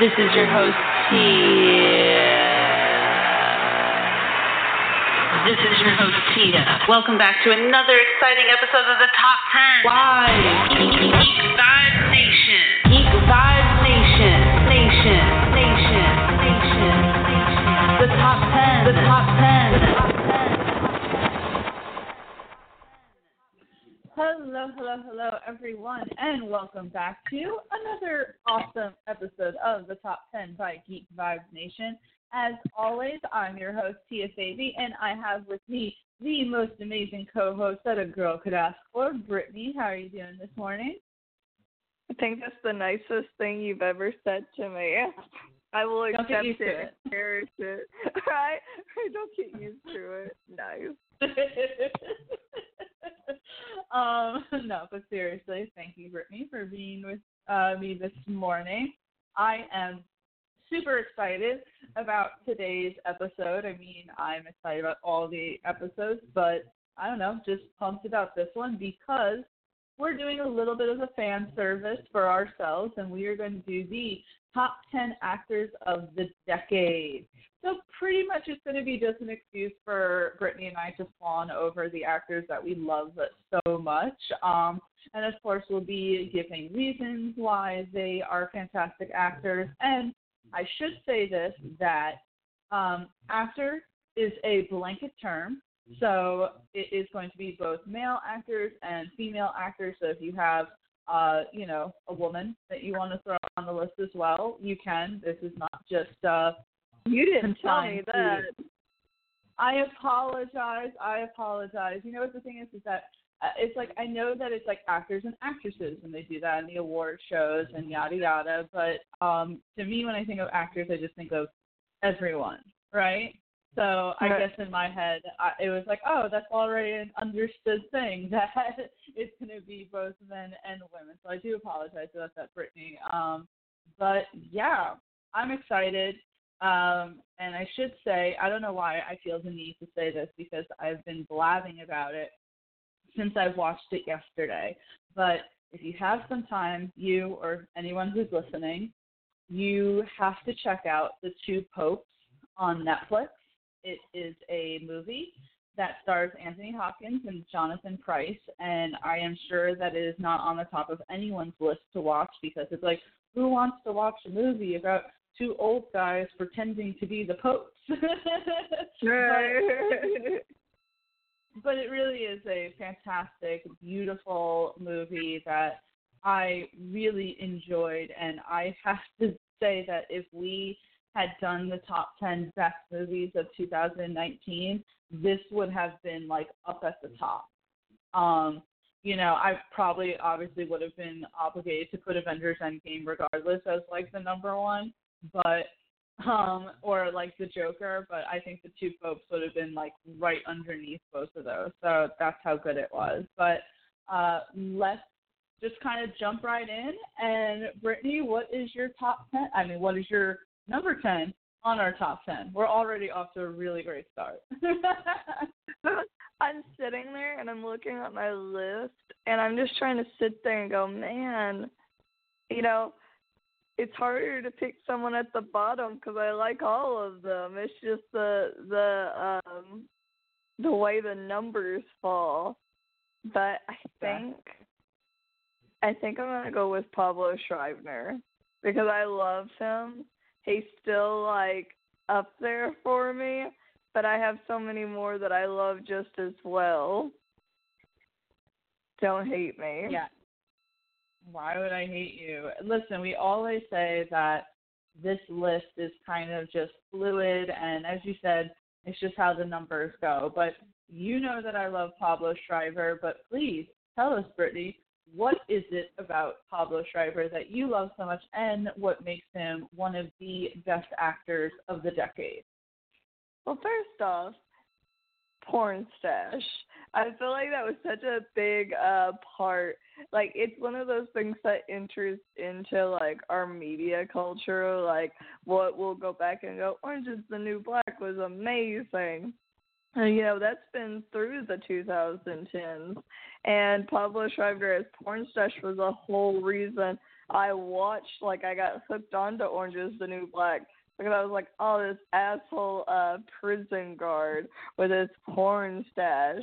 This is your host, Tia. This is your host, Tia. Welcome back to another exciting episode of the Top 10. Why? Hello, hello, hello, everyone, and welcome back to another awesome episode of the Top 10 by Geek Vibes Nation. As always, I'm your host, Tia Fabi, and I have with me the most amazing co host that a girl could ask for, Brittany. How are you doing this morning? I think that's the nicest thing you've ever said to me. I will Don't get accept used it to and it. cherish it. I, I don't get used to it. Nice. Um, no, but seriously, thank you, Brittany, for being with uh, me this morning. I am super excited about today's episode. I mean, I'm excited about all the episodes, but I don't know, just pumped about this one because we're doing a little bit of a fan service for ourselves, and we are going to do the top 10 actors of the decade. So pretty much it's going to be just an excuse for Brittany and I to fawn over the actors that we love so much. Um, and of course, we'll be giving reasons why they are fantastic actors. And I should say this that um, actor is a blanket term. So it is going to be both male actors and female actors. So if you have, uh, you know, a woman that you want to throw on the list as well, you can. This is not just uh, You didn't tell me that. I apologize. I apologize. You know what the thing is? Is that uh, it's like I know that it's like actors and actresses when they do that in the award shows and yada yada. But um, to me, when I think of actors, I just think of everyone, right? So I Right. guess in my head, I, it was like, oh, that's already an understood thing that it's going to be both men and women. So I do apologize about that, Brittany. Um, but yeah, I'm excited. Um, and I should say, I don't know why I feel the need to say this because I've been blabbing about it since I've watched it yesterday. But if you have some time, you or anyone who's listening, you have to check out The Two Popes on Netflix. It is a movie that stars Anthony Hopkins and Jonathan Pryce, and I am sure that it is not on the top of anyone's list to watch because it's like, who wants to watch a movie about two old guys pretending to be the popes? Right. but it really is a fantastic, beautiful movie that I really enjoyed, and I have to say that if we had done the top 10 best movies of 2019, this would have been like up at the top. Um, you know, I probably obviously would have been obligated to put Avengers Endgame regardless as like the number one, but um or like the Joker, but I think the two popes would have been like right underneath both of those. So that's how good it was. But uh let's just kind of jump right in and Brittany, what is your top ten I mean what is your number ten on our top ten? We're already off to a really great start. I'm sitting there and I'm looking at my list and I'm just trying to sit there and go, man, you know, it's harder to pick someone at the bottom because I like all of them. It's just the the um the way the numbers fall. But I Yeah. think I think I'm gonna go with Pablo Schreiber because I love him. He's still like up there for me, but I have so many more that I love just as well. Don't hate me. Yeah. Why would I hate you? Listen, we always say that this list is kind of just fluid, and as you said, it's just how the numbers go. But you know that I love Pablo Schreiber, but please tell us, Brittany, what is it about Pablo Schreiber that you love so much, and what makes him one of the best actors of the decade? Well, first off, porn stash. I feel like that was such a big uh part. Like it's one of those things that enters into like our media culture. Like what we'll go back and go, Orange is the New Black was amazing. And, you know that's been through the 2010s, and Pablo Schreiber as Pornstache was a whole reason I watched like I got hooked onto Orange is the New Black because I was like, oh, this asshole uh prison guard with his Pornstache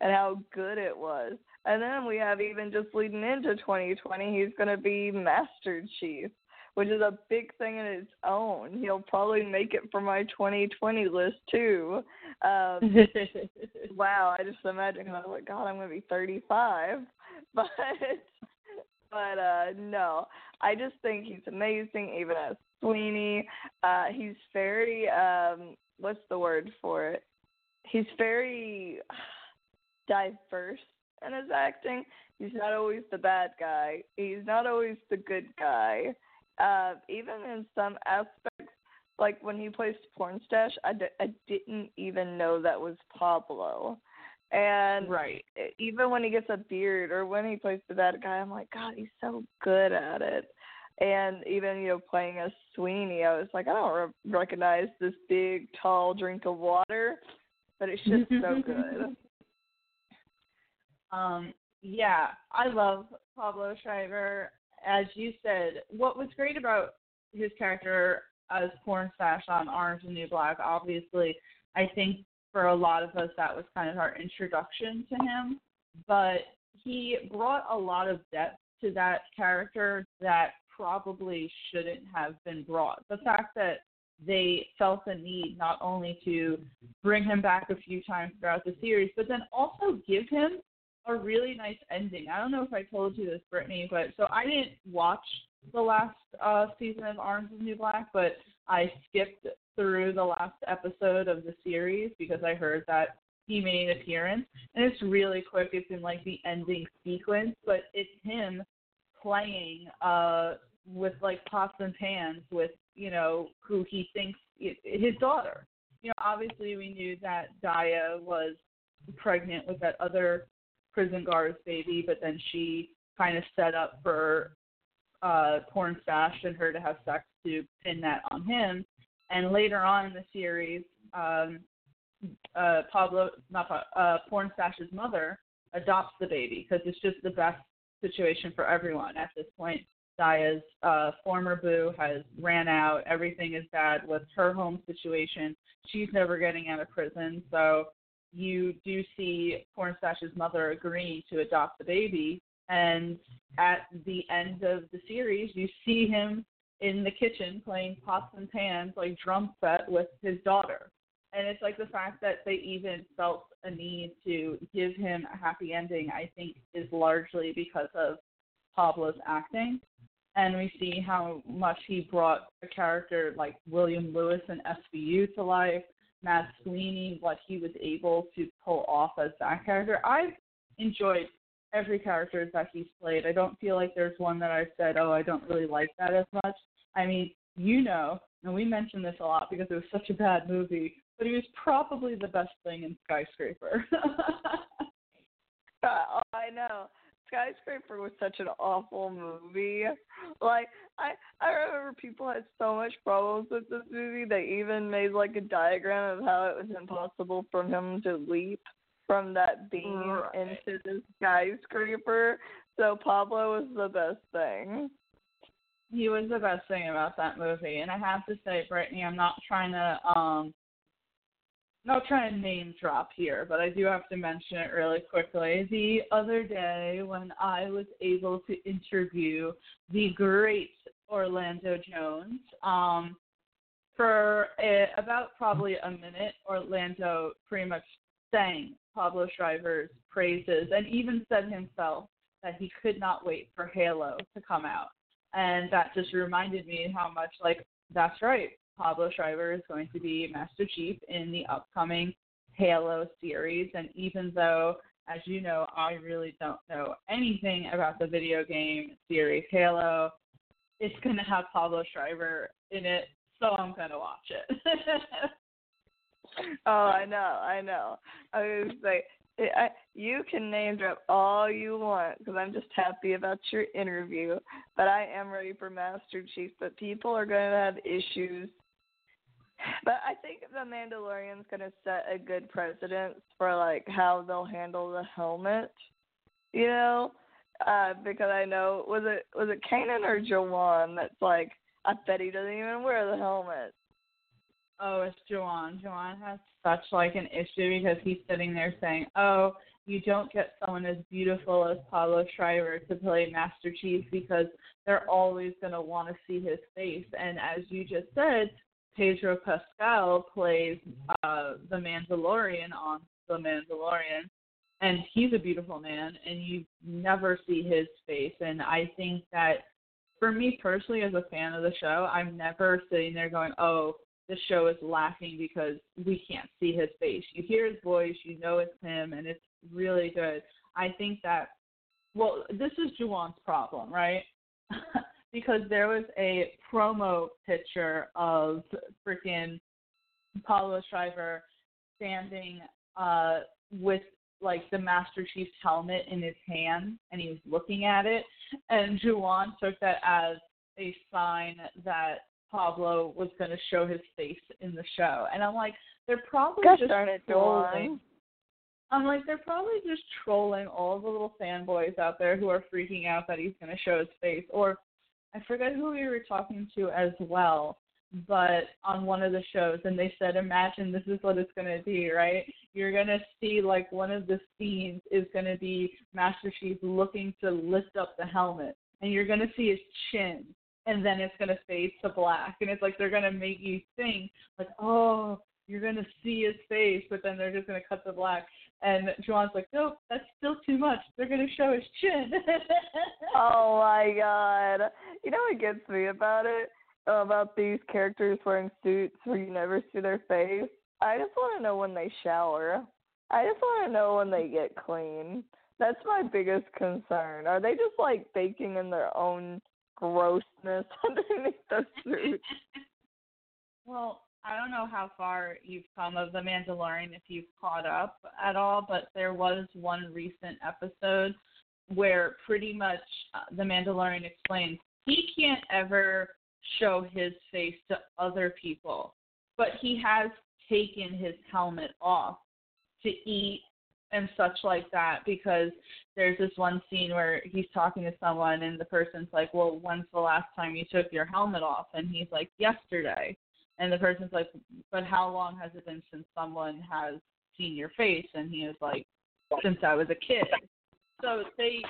and how good it was. And then we have even just leading into 2020, he's going to be Master Chief, which is a big thing in its own. He'll probably make it for my 2020 list too. Um, wow, I just imagine I was like, God, I'm going to be 35, but but uh no, I just think he's amazing. Even as Sweeney, uh, he's very um, what's the word for it? He's very diverse in his acting. He's not always the bad guy. He's not always the good guy. Uh, even in some aspects, like when he plays Pornstache, I d- I didn't even know that was Pablo. And right. even when he gets a beard or when he plays the bad guy, I'm like, God, he's so good at it. And even you know playing as Sweeney, I was like, I don't re- recognize this big, tall drink of water, but it's just so good. Um, yeah, I love Pablo Schreiber. As you said, what was great about his character as Pornstache on Orange and New Black, obviously, I think for a lot of us that was kind of our introduction to him. But he brought a lot of depth to that character that probably shouldn't have been brought. The fact that they felt the need not only to bring him back a few times throughout the series, but then also give him a really nice ending. I don't know if I told you this, Brittany, but so I didn't watch the last uh, season of Arms the New Black, but I skipped through the last episode of the series because I heard that he made an appearance. And it's really quick. It's in like the ending sequence, but it's him playing uh with like pots and pans with you know who he thinks his daughter. You know, obviously we knew that Daya was pregnant with that other prison guard's baby, but then she kind of set up for uh, Pornstache and her to have sex to pin that on him. And later on in the series, um, uh, Pablo, not Pablo, uh, Pornstache's mother adopts the baby because it's just the best situation for everyone at this point. Daya's uh, former boo has ran out. Everything is bad with her home situation. She's never getting out of prison, so you do see Pornstache's mother agreeing to adopt the baby, and at the end of the series, you see him in the kitchen playing pots and pans, like drum set with his daughter. And it's like the fact that they even felt a need to give him a happy ending, I think, is largely because of Pablo's acting. And we see how much he brought a character like William Lewis in SVU to life, Mad Sweeney, what he was able to pull off as that character. I've enjoyed every character that he's played. I don't feel like there's one that I've said, oh, I don't really like that as much. I mean, you know, and we mentioned this a lot because it was such a bad movie, but he was probably the best thing in Skyscraper. uh, I know. Skyscraper was such an awful movie. Like I I remember people had so much problems with this movie. They even made like a diagram of how it was impossible for him to leap from that beam right. into the skyscraper. So Pablo was the best thing. He was the best thing about that movie, and I have to say, Brittany, I'm not trying to um not trying to name drop here, but I do have to mention it really quickly. The other day, when I was able to interview the great Orlando Jones, um, for a, about probably a minute, Orlando pretty much sang Pablo Schreiber's praises and even said himself that he could not wait for Halo to come out. And that just reminded me how much, like, that's right. Pablo Schreiber is going to be Master Chief in the upcoming Halo series. And even though, as you know, I really don't know anything about the video game series Halo, it's going to have Pablo Schreiber in it, so I'm going to watch it. oh, I know, I know. I was like, I, you can name drop all you want because I'm just happy about your interview. But I am ready for Master Chief. But people are going to have issues but I think the Mandalorian's gonna set a good precedent for like how they'll handle the helmet. You know, uh, because I know was it was it Kanan or Juwan that's like I bet he doesn't even wear the helmet. Oh, it's Juwan. Juwan has such like an issue because he's sitting there saying, "Oh, you don't get someone as beautiful as Pablo Schreiber to play Master Chief because they're always going to want to see his face." And as you just said, Pedro Pascal plays uh, the Mandalorian on The Mandalorian, and he's a beautiful man, and you never see his face. And I think that for me personally, as a fan of the show, I'm never sitting there going, "Oh, the show is lacking because we can't see his face." You hear his voice, you know it's him, and it's really good. I think that, well, this is Juwan's problem, right? because there was a promo picture of freaking Pablo Schreiber standing uh, with like the Master Chief's helmet in his hand, and he was looking at it, and Juwan took that as a sign that Pablo was going to show his face in the show, and I'm like, they're probably Gosh just trolling. Juwan. I'm like, they're probably just trolling all the little fanboys out there who are freaking out that he's going to show his face, or I forget who we were talking to as well, but on one of the shows, and they said, imagine this is what it's going to be, right? You're going to see like one of the scenes is going to be Master Chief looking to lift up the helmet, and you're going to see his chin, and then it's going to fade to black, and it's like they're going to make you think like, oh, you're going to see his face, but then they're just going to cut to black. And Juwan's like, nope, that's still too much. They're going to show his chin. Oh my god. You know what gets me about it? About these characters wearing suits where you never see their face? I just want to know when they shower. I just want to know when they get clean. That's my biggest concern. Are they just like baking in their own grossness underneath those suits? Well, I don't know how far you've come of The Mandalorian if you've caught up at all, but there was one recent episode where pretty much uh, The Mandalorian explains he can't ever show his face to other people, but he has taken his helmet off to eat and such like that because there's this one scene where he's talking to someone and the person's like, Well, when's the last time you took your helmet off? And he's like, Yesterday. And the person's like, But how long has it been since someone has seen your face? And he was like, Since I was a kid. So they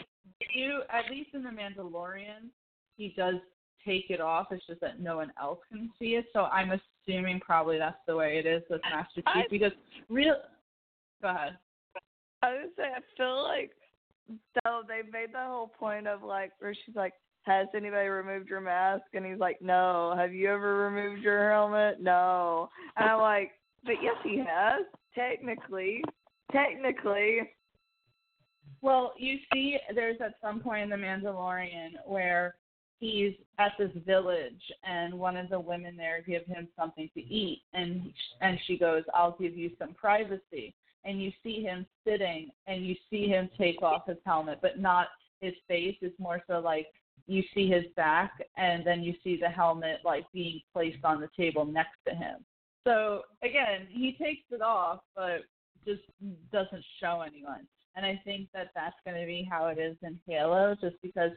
do, at least in The Mandalorian, he does take it off. It's just that no one else can see it. So I'm assuming probably that's the way it is with Master Chief because real. Go ahead. I would say I feel like so they made the whole point of like where she's like, Has anybody removed your mask? And he's like, No. Have you ever removed your helmet? No. And I'm like, But yes he has, technically. Technically. Well, you see, there's at some point in The Mandalorian where he's at this village, and one of the women there give him something to eat, and and she goes, "I'll give you some privacy." And you see him sitting, and you see him take off his helmet, but not his face. It's more so like you see his back, and then you see the helmet like being placed on the table next to him. So again, he takes it off, but just doesn't show anyone. And I think that that's going to be how it is in Halo, just because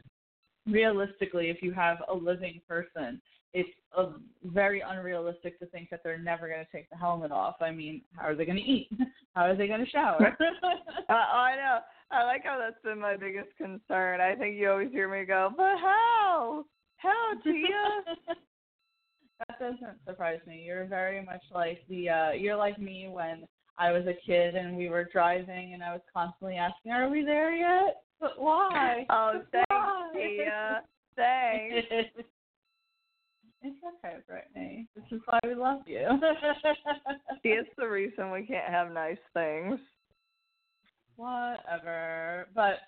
realistically, if you have a living person, it's a, very unrealistic to think that they're never going to take the helmet off. I mean, how are they going to eat? How are they going to shower? Uh, I know. I like how that's been my biggest concern. I think you always hear me go, But how? How, Tia? that doesn't surprise me. You're very much like the uh you're like me when I was a kid and we were driving and I was constantly asking, Are we there yet? But why? oh, But thanks, why?" Tia. Thanks. it's okay, Brittany. This is why we love you. See, it's the reason we can't have nice things. Whatever. But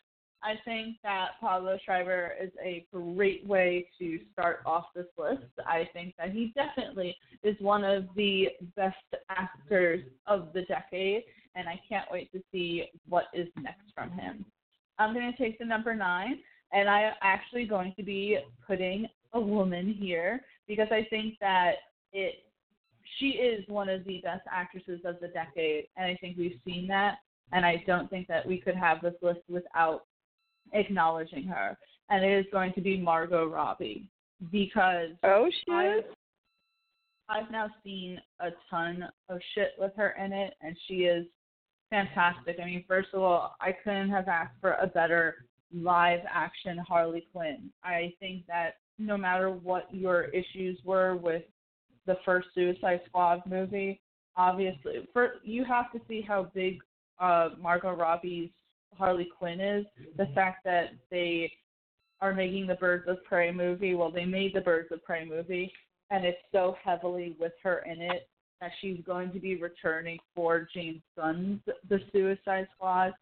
I think that Pablo Schreiber is a great way to start off this list. I think that he definitely is one of the best actors of the decade, and I can't wait to see what is next from him. I'm going to take the number nine, and I'm actually going to be putting a woman here because I think that it she is one of the best actresses of the decade, and I think we've seen that. And I don't think that we could have this list without acknowledging her, and it is going to be Margot Robbie because oh shit. I've, I've now seen a ton of shit with her in it, and she is fantastic. I mean, first of all, I couldn't have asked for a better live action Harley Quinn. I think that no matter what your issues were with the first Suicide Squad movie, obviously, for you have to see how big uh, Margot Robbie's Harley Quinn is. The fact that they are making the Birds of Prey movie, well, they made the Birds of Prey movie, and it's so heavily with her in it that she's going to be returning for James Gunn's The Suicide Squad.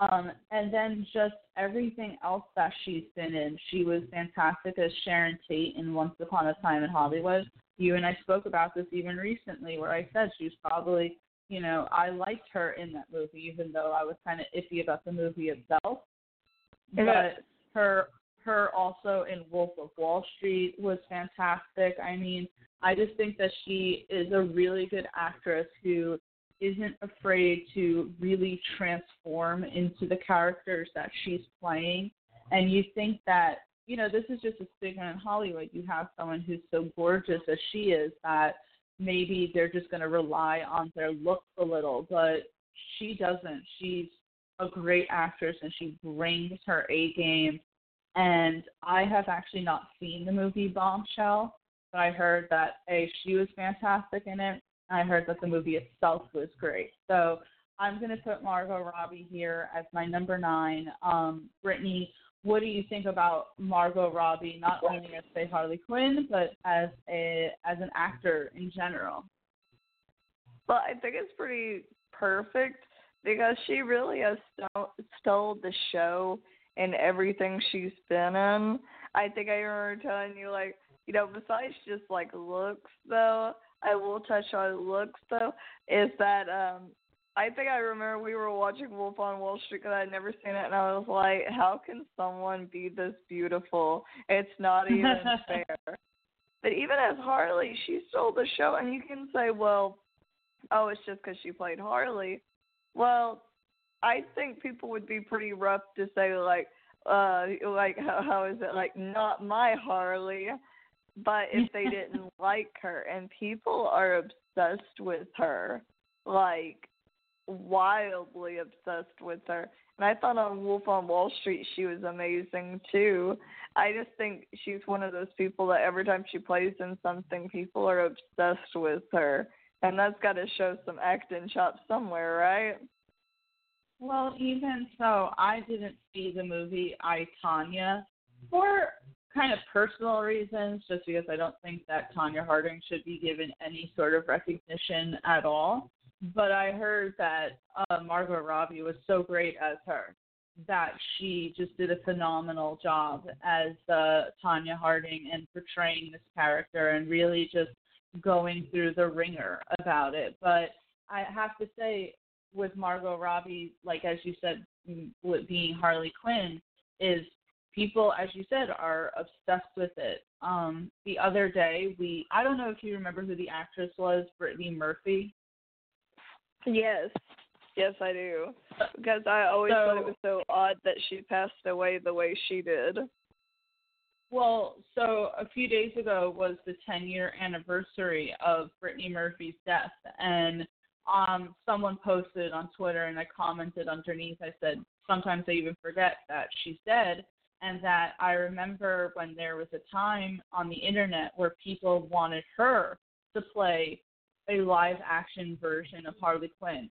Um, and then just everything else that she's been in. She was fantastic as Sharon Tate in Once Upon a Time in Hollywood. You and I spoke about this even recently, where I said she's probably, you know, I liked her in that movie, even though I was kind of iffy about the movie itself. But her her also in Wolf of Wall Street was fantastic. I mean, I just think that she is a really good actress who isn't afraid to really transform into the characters that she's playing. And you think that, you know, this is just a stigma in Hollywood. You have someone who's so gorgeous as she is that maybe they're just going to rely on their looks a little, but she doesn't. She's a great actress and she brings her A game. And I have actually not seen the movie Bombshell, I heard that A, she was fantastic in it, I heard that the movie itself was great. So I'm going to put Margot Robbie here as my number nine. Um, Brittany, what do you think about Margot Robbie, not only as say Harley Quinn, but as a as an actor in general? Well, I think it's pretty perfect because she really has stole, stole the show in everything she's been in. I think I remember telling you like, you know, besides just like looks though, I will touch on looks though, is that um I think I remember we were watching Wolf on Wall Street because I'd never seen it, and I was like, "How can someone be this beautiful? It's not even fair." But even as Harley, she stole the show, and you can say, "Well, oh, it's just because she played Harley." Well, I think people would be pretty rough to say like, uh, like how, how is it like not my Harley? But if they didn't like her and people are obsessed with her like wildly obsessed with her. And i thought on wolf on wall street she was amazing too. I just think she's one of those people that every time she plays in something people are obsessed with her. And that's got to show some acting chops somewhere right? Well even so i didn't see the movie i Tonya for kind of personal reasons, just because I don't think that Tonya Harding should be given any sort of recognition at all. But I heard that uh, Margot Robbie was so great as her that she just did a phenomenal job as uh, Tonya Harding and portraying this character and really just going through the ringer about it. But I have to say, with Margot Robbie, like as you said, being Harley Quinn, is people, as you said, are obsessed with it. Um, the other day, we I don't know if you remember who the actress was, Brittany Murphy. Yes, yes, I do. Because I always so, thought it was so odd that she passed away the way she did. Well, so a few days ago was the 10 year anniversary of Brittany Murphy's death, and um, someone posted on Twitter, and I commented underneath. I said, sometimes I even forget that she's dead and that I remember when there was a time on the internet where people wanted her to play a live action version of Harley Quinn.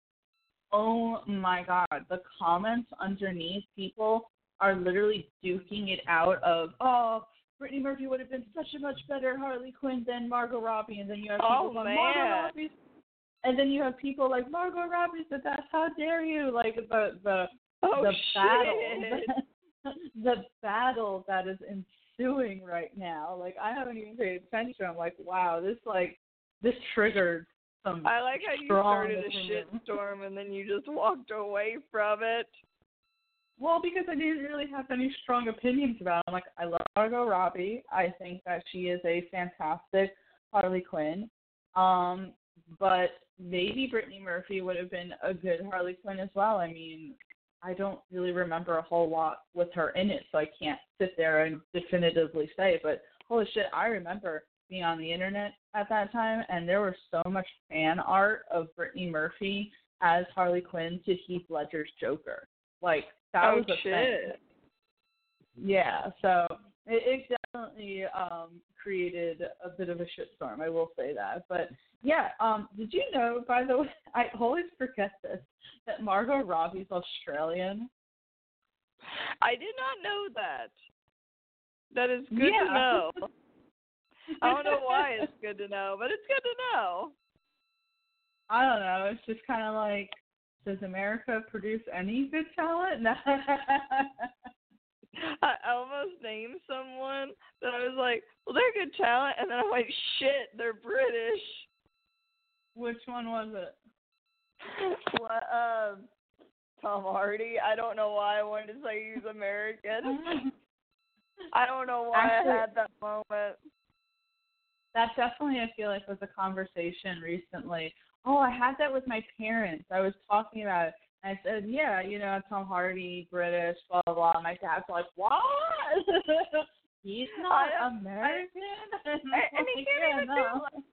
Oh my god, the comments underneath people are literally duking it out of, oh, Brittany Murphy would have been such a much better Harley Quinn than Margot Robbie, and then you have oh, people oh, like man. Margot Robbie, and then you have people like Margot Robbie's the best. How dare you? Like the the oh, the shit. battle the battle that is ensuing right now. Like I haven't even paid attention. I'm like, wow, this like this triggered some. I like how you started a shitstorm and then you just walked away from it. Well, because I didn't really have any strong opinions about. It. I'm like, I love Margot Robbie. I think that she is a fantastic Harley Quinn. Um, but maybe Brittany Murphy would have been a good Harley Quinn as well. I mean, I don't really remember a whole lot with her in it, so I can't sit there and definitively say. But holy shit, I remember being on the internet at that time, and there was so much fan art of Brittany Murphy as Harley Quinn to Heath Ledger's Joker. Like that oh, was a shit. thing. Yeah, so it, it definitely um created a bit of a shitstorm. I will say that. But yeah, um, did you know? By the way, I always forget this that Margot Robbie's Australian. I did not know that. That is good Yeah. to know. I don't know why it's good to know, but it's good to know. I don't know. It's just kind of like, does America produce any good talent? I almost named someone that I was like, well, they're a good talent, and then I'm like, shit, they're British. Which one was it? What? Um, Tom Hardy. I don't know why I wanted to say he's American. I don't know why Actually- I had that moment. That definitely, I feel like, was a conversation recently. Oh, I had that with my parents. I was talking about it. I said, yeah, you know, Tom Hardy, British, blah, blah, blah. My dad's like, what? He's not I- I- American? And, And, he can't even no. do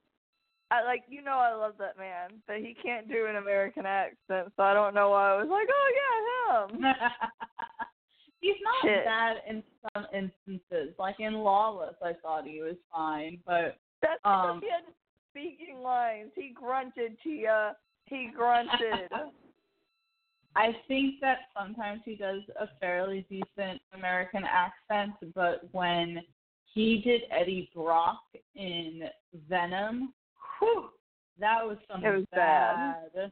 I like you know I love that man, but he can't do an American accent, so I don't know why I was like, oh yeah, him. He's not Shit. bad in some instances. Like in Lawless, I thought he was fine, but That's Um, because he had speaking lines. He grunted, Tia. He grunted. I think that sometimes he does a fairly decent American accent, but when he did Eddie Brock in Venom, whew, that was something was bad.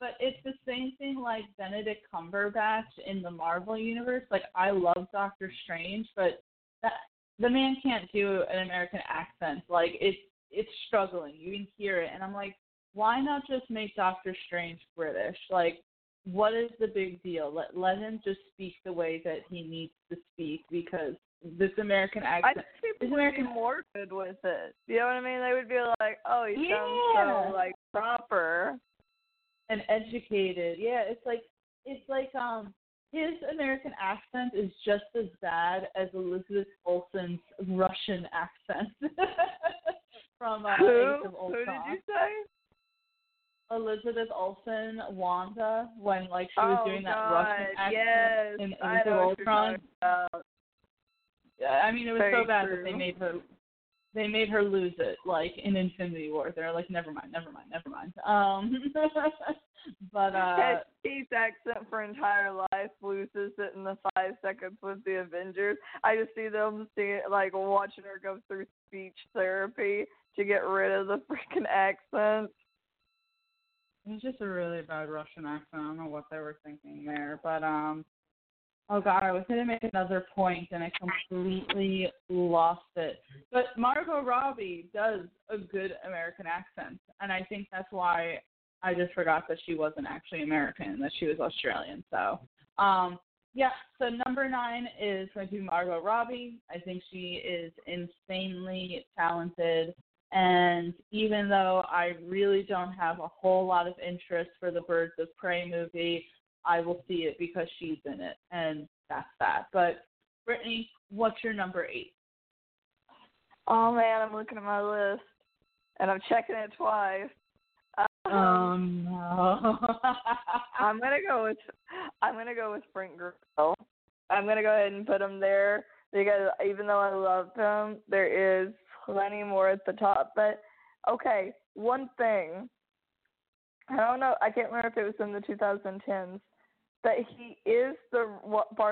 But it's the same thing like Benedict Cumberbatch in the Marvel universe. Like I love Doctor Strange, but that the man can't do an American accent. Like it's it's struggling. You can hear it, and I'm like, why not just make Doctor Strange British? Like what is the big deal? Let let him just speak the way that he needs to speak because this American accent. I think This people would be American- more good with it. You know what I mean? They would be like, oh, he Yeah. sounds so like proper. and educated. Yeah, it's like it's like um his American accent is just as bad as Elizabeth Olsen's Russian accent from uh, Who? Age of Who did you say? Elizabeth Olsen, Wanda, when like she oh was doing that God, Russian accent yes. in Age of know what you're Ultron. Yeah, I mean, it was Very so bad true. that they made her they made her lose it, like in Infinity War. They're like, never mind, never mind, never mind. Um, but uh, His accent for entire life loses it in the five seconds with the Avengers. I just see them seeing like watching her go through speech therapy to get rid of the freaking accent. It's just a really bad Russian accent. I don't know what they were thinking there, but um, oh god, I was gonna make another point and I completely lost it. But Margot Robbie does a good American accent, and I think that's why I just forgot that she wasn't actually American, that she was Australian. So, um, yeah. So number nine is going to be Margot Robbie. I think she is insanely talented. And even though I really don't have a whole lot of interest for the Birds of Prey movie, I will see it because she's in it, and that's that. But Brittany, what's your number eight? Oh man, I'm looking at my list and I'm checking it twice. Um, Oh no. I'm gonna go with I'm gonna go with Frank Grillo. I'm gonna go ahead and put him there because even though I love him, there is plenty more at the top. But okay, one thing I don't know. I can't remember if it was in the 2010s, but he is the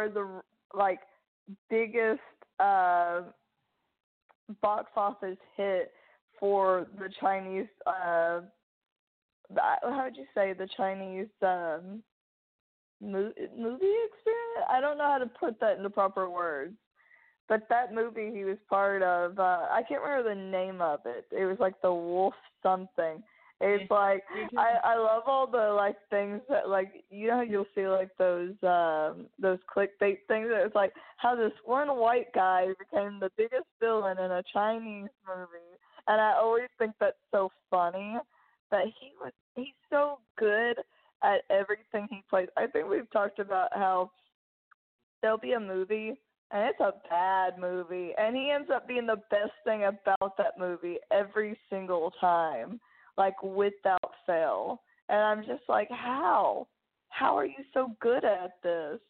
of the like biggest uh, box office hit for the Chinese. Uh, how would you say the Chinese um, mo- movie experience? I don't know how to put that into proper words. But that movie he was part of, uh, I can't remember the name of it. It was like the Wolf something. It's like I I love all the like things that like you know you'll see like those um those clickbait things. It's like how this one white guy became the biggest villain in a Chinese movie, and I always think that's so funny. But he was he's so good at everything he plays. I think we've talked about how there'll be a movie and it's a bad movie. And he ends up being the best thing about that movie every single time like without fail. And i'm just like how? How are you so good at this?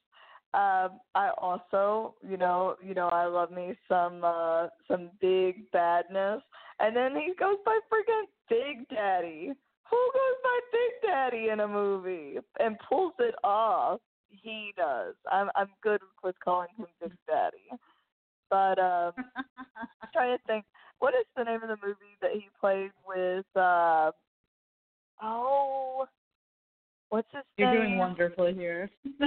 Um i also you know you know i love me some uh some big badness. And then he goes by freaking big daddy. Who goes by big daddy in a movie and pulls it off he does. I'm I'm good with calling him Big Daddy. But um I'm trying to think what is the name of the movie that he played with uh oh what's his You're name? doing wonderfully here.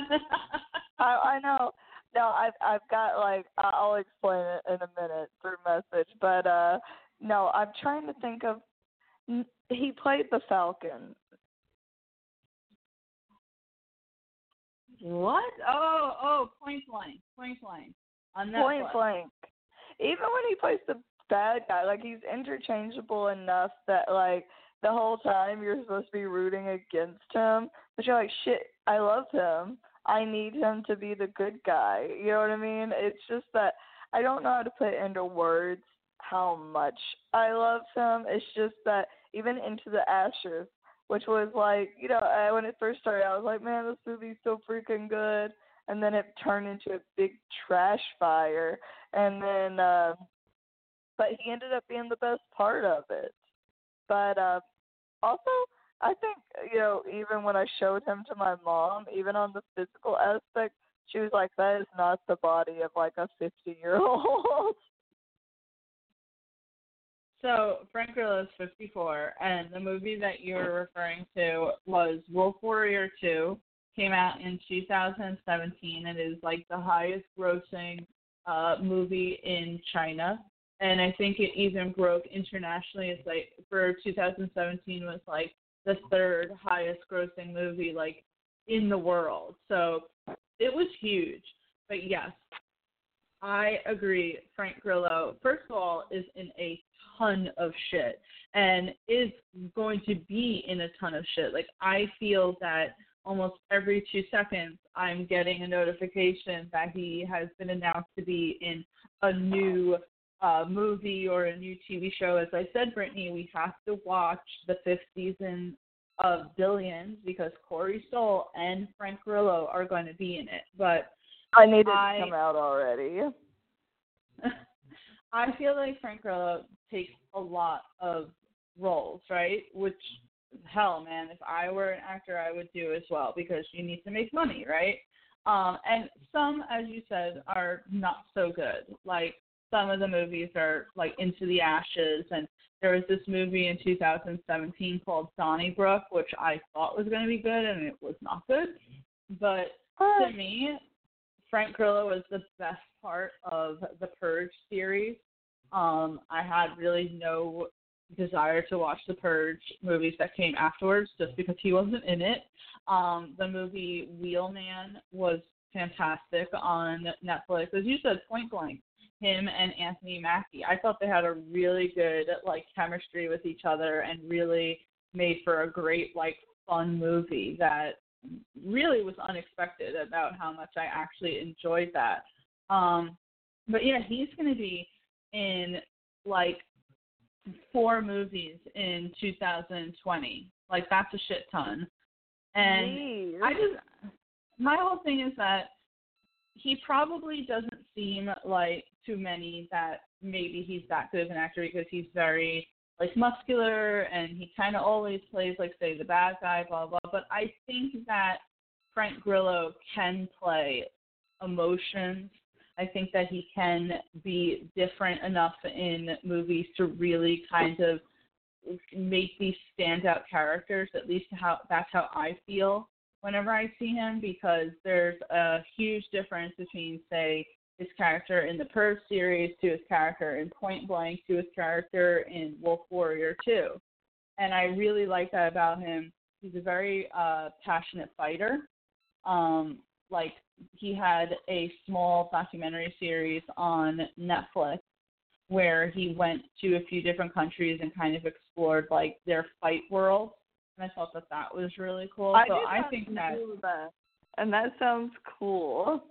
I I know. No, I've I've got like I'll explain it in a minute through message, but uh no, I'm trying to think of he played the Falcon. What? Oh, oh, Point Blank, Point Blank on Netflix. Point Blank. Even when he plays the bad guy, like he's interchangeable enough that like the whole time you're supposed to be rooting against him, but you're like, shit, I love him. I need him to be the good guy. You know what I mean? It's just that I don't know how to put into words how much I love him. It's just that even into the ashes, which was like, you know, I, when it first started, I was like, man, this movie's so freaking good. And then it turned into a big trash fire. And then, uh, but he ended up being the best part of it. But uh, also, I think, you know, even when I showed him to my mom, even on the physical aspect, she was like, that is not the body of like a 50 year old. So Frank Grillo is 54, and the movie that you're referring to was Wolf Warrior 2. Came out in 2017. and It is like the highest grossing uh, movie in China, and I think it even broke internationally. It's like for 2017 was like the third highest grossing movie like in the world. So it was huge. But yes, I agree. Frank Grillo, first of all, is in a ton of shit and is going to be in a ton of shit. Like I feel that almost every two seconds I'm getting a notification that he has been announced to be in a new uh, movie or a new TV show. As I said, Brittany, we have to watch the fifth season of Billions because Corey Stoll and Frank Grillo are going to be in it. But I need it I, to come out already. I feel like Frank Grillo takes a lot of roles, right? Which hell, man, if I were an actor, I would do as well because you need to make money, right? Um, and some, as you said, are not so good. Like some of the movies are like Into the Ashes, and there was this movie in 2017 called Donnybrook, which I thought was going to be good, and it was not good. But to me, Frank Grillo was the best part of the Purge series. Um, I had really no desire to watch the Purge movies that came afterwards just because he wasn't in it. Um, the movie Wheelman was fantastic on Netflix. As you said, point blank, him and Anthony Mackie. I thought they had a really good like chemistry with each other and really made for a great like fun movie that really was unexpected about how much I actually enjoyed that. Um, but yeah, he's going to be in like four movies in 2020. Like that's a shit ton. And Jeez. I just my whole thing is that he probably doesn't seem like too many that maybe he's that good of an actor because he's very like muscular and he kind of always plays like say the bad guy blah blah but i think that frank grillo can play emotions. I think that he can be different enough in movies to really kind of make these standout characters at least how that's how i feel whenever i see him because there's a huge difference between say his character in the Purge series to his character in Point Blank to his character in Wolf Warrior 2. And I really like that about him. He's a very uh, passionate fighter. Um, like he had a small documentary series on Netflix where he went to a few different countries and kind of explored like their fight world and I thought that that was really cool. I so I think that. that, and that sounds cool.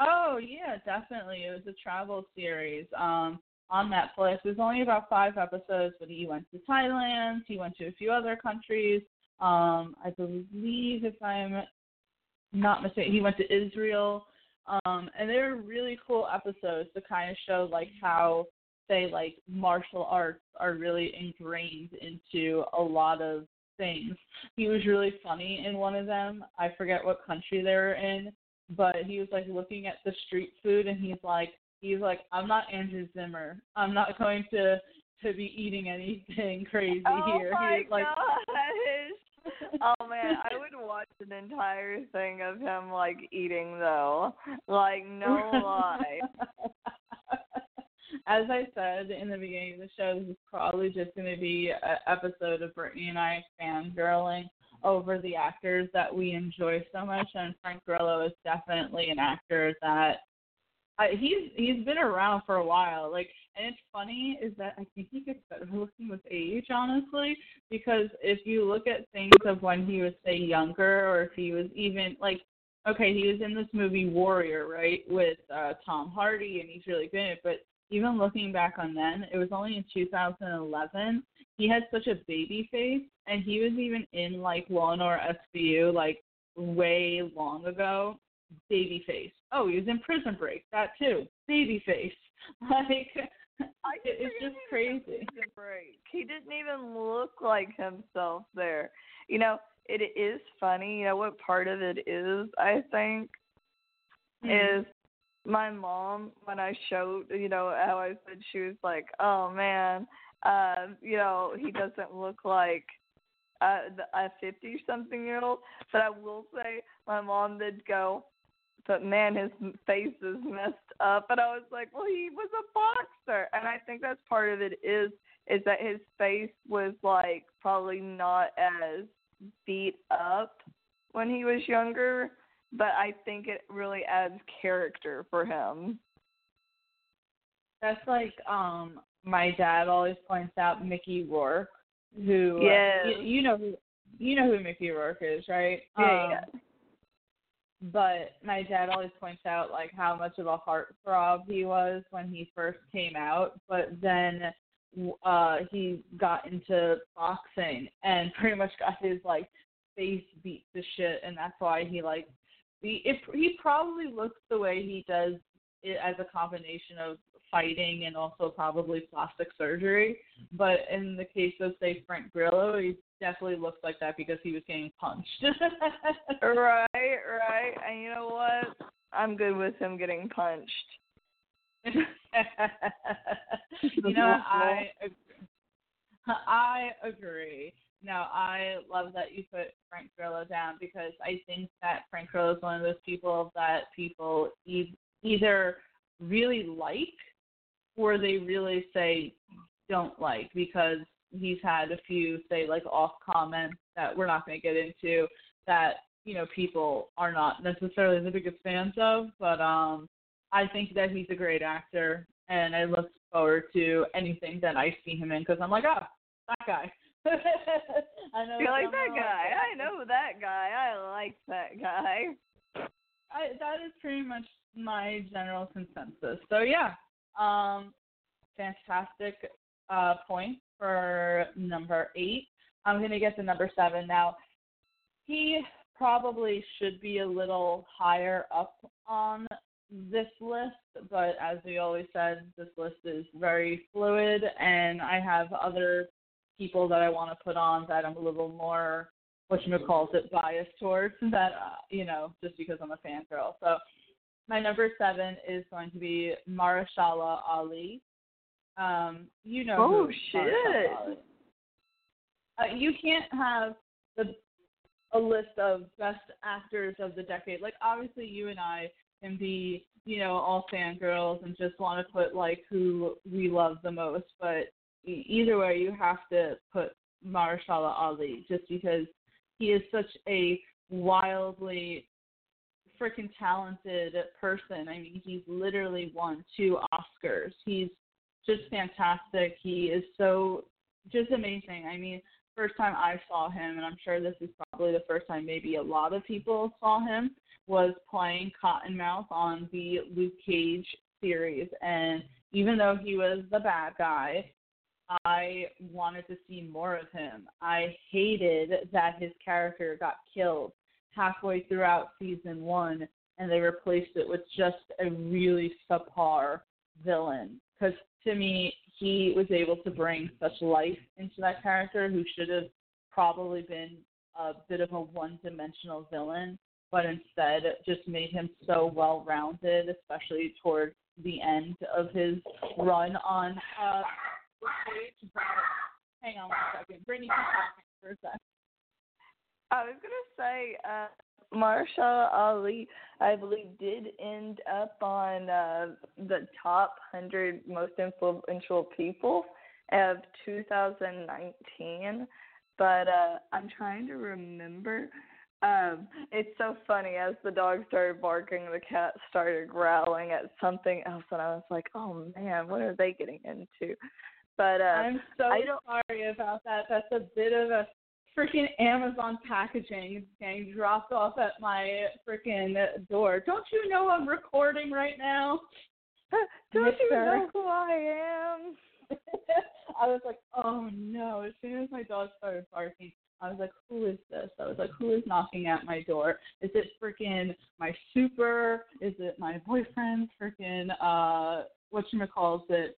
Oh yeah, definitely. It was a travel series um, on Netflix. It was only about five episodes, but he went to Thailand. He went to a few other countries. Um, I believe, if I'm not mistaken, he went to Israel. Um, and they were really cool episodes to kind of show like how say like martial arts are really ingrained into a lot of things. He was really funny in one of them. I forget what country they were in, but he was like looking at the street food and he's like he's like I'm not Andrew Zimmern. I'm not going to to be eating anything crazy oh here. my he was like gosh. oh man, I would watch an entire thing of him like eating though. Like no lie. As I said in the beginning of the show, this is probably just going to be an episode of Brittany and I fangirling over the actors that we enjoy so much, and Frank Grillo is definitely an actor that I, he's he's been around for a while. Like, and it's funny is that I think he gets better looking with age, honestly, because if you look at things of when he was say younger, or if he was even like, okay, he was in this movie Warrior, right, with uh Tom Hardy, and he's really good but even looking back on then, it was only in 2011. He had such a baby face, and he was even in like Law and Order SVU like way long ago. Baby face. Oh, he was in Prison Break. That too. Baby face. Like it's just crazy. Break. He didn't even look like himself there. You know, it is funny. You know what part of it is? I think Mhm. is my mom when I showed, you know, how I said she was like, "Oh man, uh, you know, he doesn't look like a fifty something year old." But I will say, my mom did go, "But man, his face is messed up." And I was like, "Well, he was a boxer," and I think that's part of it is is that his face was like probably not as beat up when he was younger but I think it really adds character for him. That's like um my dad always points out Mickey Rourke, who uh, you, you know who you know who Mickey Rourke is, right? Yeah, um, yeah. But my dad always points out like how much of a heartthrob he was when he first came out, but then uh he got into boxing and pretty much got his like face beat to shit, and that's why he like he it, he probably looks the way he does it as a combination of fighting and also probably plastic surgery. But in the case of say Frank Grillo, he definitely looks like that because he was getting punched. Right, right. And you know what? I'm good with him getting punched. you know, I agree. I agree. Now, I love that you put Frank Grillo down because I think that Frank Grillo is one of those people that people e- either really like or they really say don't like because he's had a few say like off comments that we're not going to get into that you know people are not necessarily the biggest fans of but um i think that he's a great actor and i look forward to anything that i see him in because i'm like oh that guy i know You like that like guy? I know that guy. I like that guy. I, that is pretty much my general consensus. So yeah, um, fantastic uh, point for number eight. I'm gonna get to number seven now. He probably should be a little higher up on this list, but as we always said, this list is very fluid, and I have other people that I want to put on that I'm a little more what you calls it biased towards that uh, you know just because I'm a fangirl. So my number seven is going to be Mahershala Ali. Um, you know Oh, who shit. Ali. Uh, you can't have the a list of best actors of the decade. Like obviously you and I can be, you know, all fangirls and just want to put like who we love the most, but either way you have to put Mahershala Ali just because he is such a wildly freaking talented person. I mean, he's literally won two Oscars. He's just fantastic. He is so just amazing. I mean, first time I saw him, and I'm sure this is probably the first time maybe a lot of people saw him, was playing Cottonmouth on the Luke Cage series. And even though he was the bad guy, I wanted to see more of him. I hated that his character got killed halfway throughout season one and they replaced it with just a really subpar villain. Because to me, he was able to bring such life into that character who should have probably been a bit of a one dimensional villain, but instead just made him so well rounded, especially towards the end of his run on uh. Hang on one second. Brittany, keep talking for a sec. I was gonna say, uh, Mahershala Ali, I believe, did end up on uh, the top hundred most influential people of 2019. But uh, I'm trying to remember. Um, it's so funny. As the dog started barking, the cat started growling at something else, and I was like, "Oh man, what are they getting into?" But uh, I'm so I don't- sorry about that. That's a bit of a freaking Amazon packaging getting dropped off at my freaking door. Don't you know I'm recording right now? don't you know who I am? I was like, oh no. As soon as my dog started barking, I was like, who is this? I was like, who is knocking at my door? Is it freaking my super? Is it my boyfriend? Freaking, uh, whatchamacalls it?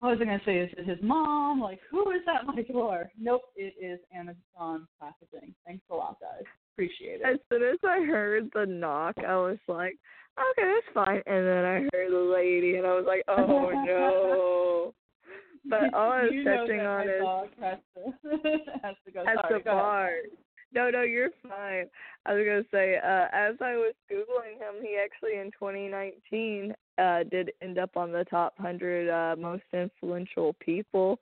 What was I going to say? Is it his mom? Like, who is that my door? Nope, it is Amazon packaging. Thanks a lot, guys. Appreciate it. As soon as I heard the knock, I was like, okay, that's fine. And then I heard the lady, and I was like, oh no. But all I was touching on is has to, has to go. at Sorry, the go ahead. bar. No, no, you're fine. I was gonna say, uh, as I was googling him, he actually in 2019 uh, did end up on the top hundred uh, most influential people,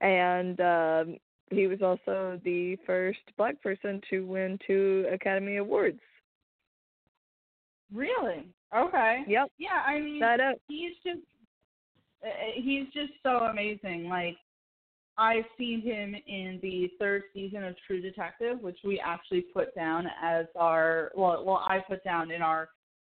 and um, he was also the first black person to win two Academy Awards. Really? Okay. Yep, Yeah, I mean, that he's just uh, he's just so amazing. Like I've seen him in the third season of True Detective, which we actually put down as our well, well, I put down in our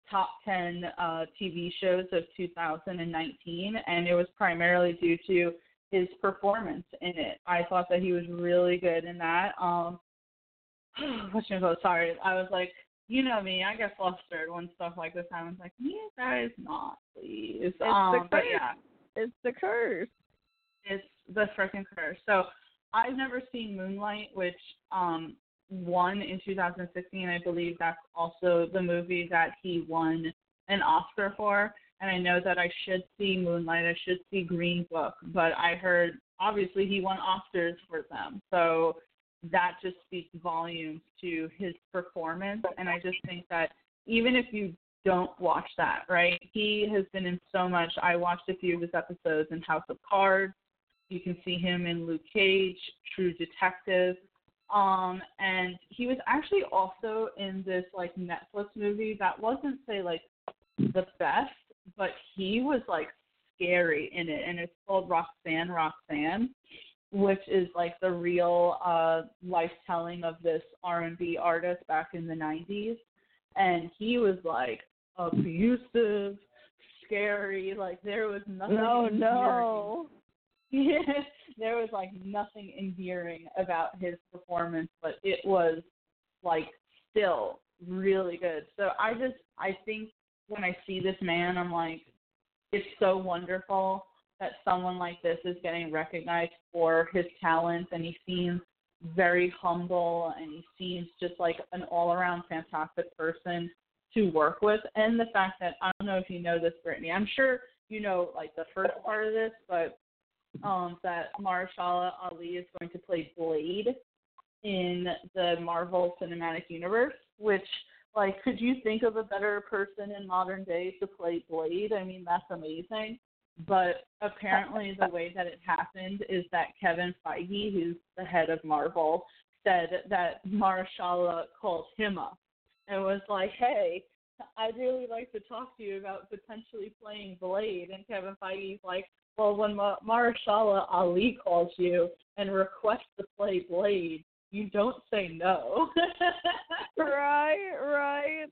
top 10 uh, TV shows of 2019, and it was primarily due to his performance in it. I thought that he was really good in that. Um, what's your Sorry, I was like, you know me, I get flustered when stuff like this happens. Like, you guys not, please. It's the um, but curse. yeah, It's the curse. it's the freaking curse. So I've never seen Moonlight, which um won in 2016. I believe that's also the movie that he won an Oscar for. And I know that I should see Moonlight. I should see Green Book, but I heard obviously he won Oscars for them. So that just speaks volumes to his performance. And I just think that even if you don't watch that, right? He has been in so much. I watched a few of his episodes in House of Cards. You can see him in Luke Cage, True Detective. Um, and he was actually also in this like Netflix movie that wasn't say like the best, but he was like scary in it, and it's called Roxanne Roxanne, which is like the real uh life telling of this R and B artist back in the nineties. And he was like abusive, scary, like there was nothing No, endearing no. there was like nothing endearing about his performance, but it was like still really good. So I just I think when I see this man, I'm like, it's so wonderful that someone like this is getting recognized for his talents, and he seems very humble, and he seems just like an all around fantastic person to work with. And the fact that I don't know if you know this, Brittany, I'm sure you know like the first part of this, but um, that Mahershala Ali is going to play Blade in the Marvel Cinematic Universe, which like could you think of a better person in modern day to play Blade? I mean, that's amazing. But apparently the way that it happened is that Kevin Feige, who's the head of Marvel, said that Mahershala called him up and was like, Hey, I'd really like to talk to you about potentially playing Blade and Kevin Feige's like, well, when Ma- Ali calls you, and requests to play Blade, you don't say no. right, right.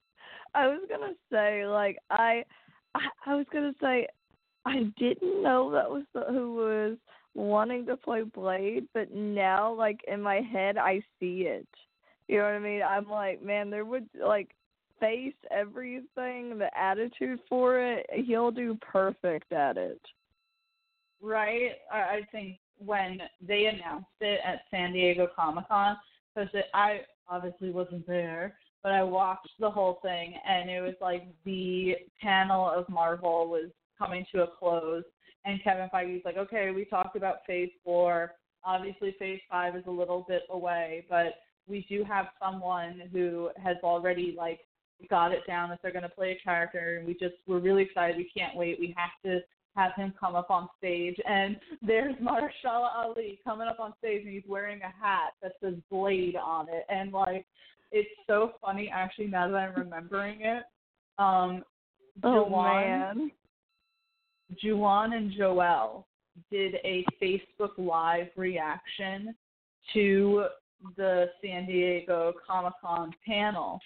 I was gonna say like I, I, I was gonna say I didn't know that was the, who was wanting to play Blade, but now like in my head I see it. You know what I mean? I'm like, man, there would like face everything, the attitude for it. He'll do perfect at it. Right. I think when they announced it at San Diego Comic Con, because I obviously wasn't there, but I watched the whole thing, and it was like the panel of Marvel was coming to a close, and Kevin Feige's like, okay, we talked about Phase Four. Obviously, Phase Five is a little bit away, but we do have someone who has already like got it down that they're going to play a character, and we just we're really excited. We can't wait. We have to have him come up on stage, and there's Mahershala Ali coming up on stage, and he's wearing a hat that says Blade on it, and like it's so funny actually now that I'm remembering it. Um, oh Juwan, man. Juwan and Joel did a Facebook Live reaction to the San Diego Comic Con panel.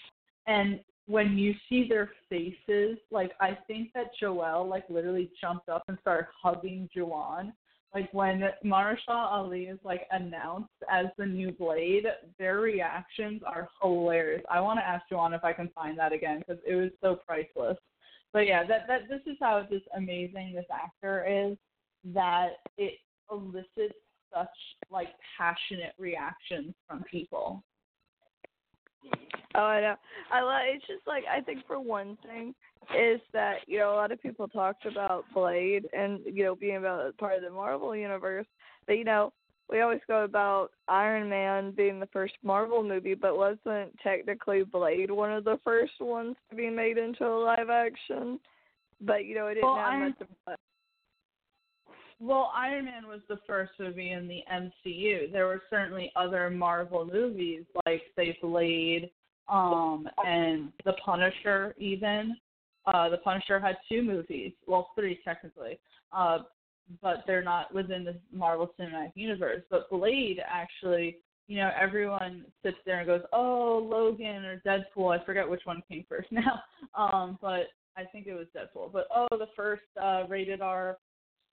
And when you see their faces, like I think that Joel like literally jumped up and started hugging Juwan. Like when Mahershala Ali is like announced as the new Blade, their reactions are hilarious. I want to ask Juwan if I can find that again because it was so priceless. But yeah, that that this is how just amazing this actor is that it elicits such like passionate reactions from people. Oh, I know. I love. It's just like I think for one thing is that you know a lot of people talked about Blade and you know being about part of the Marvel universe, but you know we always go about Iron Man being the first Marvel movie, but wasn't technically Blade one of the first ones to be made into a live action? But you know it didn't well, have Iron, much of Well, Iron Man was the first movie in the MCU. There were certainly other Marvel movies like say Blade, um, and The Punisher even. Uh, the Punisher had two movies, well, three technically, uh, but they're not within the Marvel Cinematic Universe. But Blade actually, you know, everyone sits there and goes, "Oh, Logan or Deadpool." I forget which one came first now, um, but I think it was Deadpool. But oh, the first uh, rated R,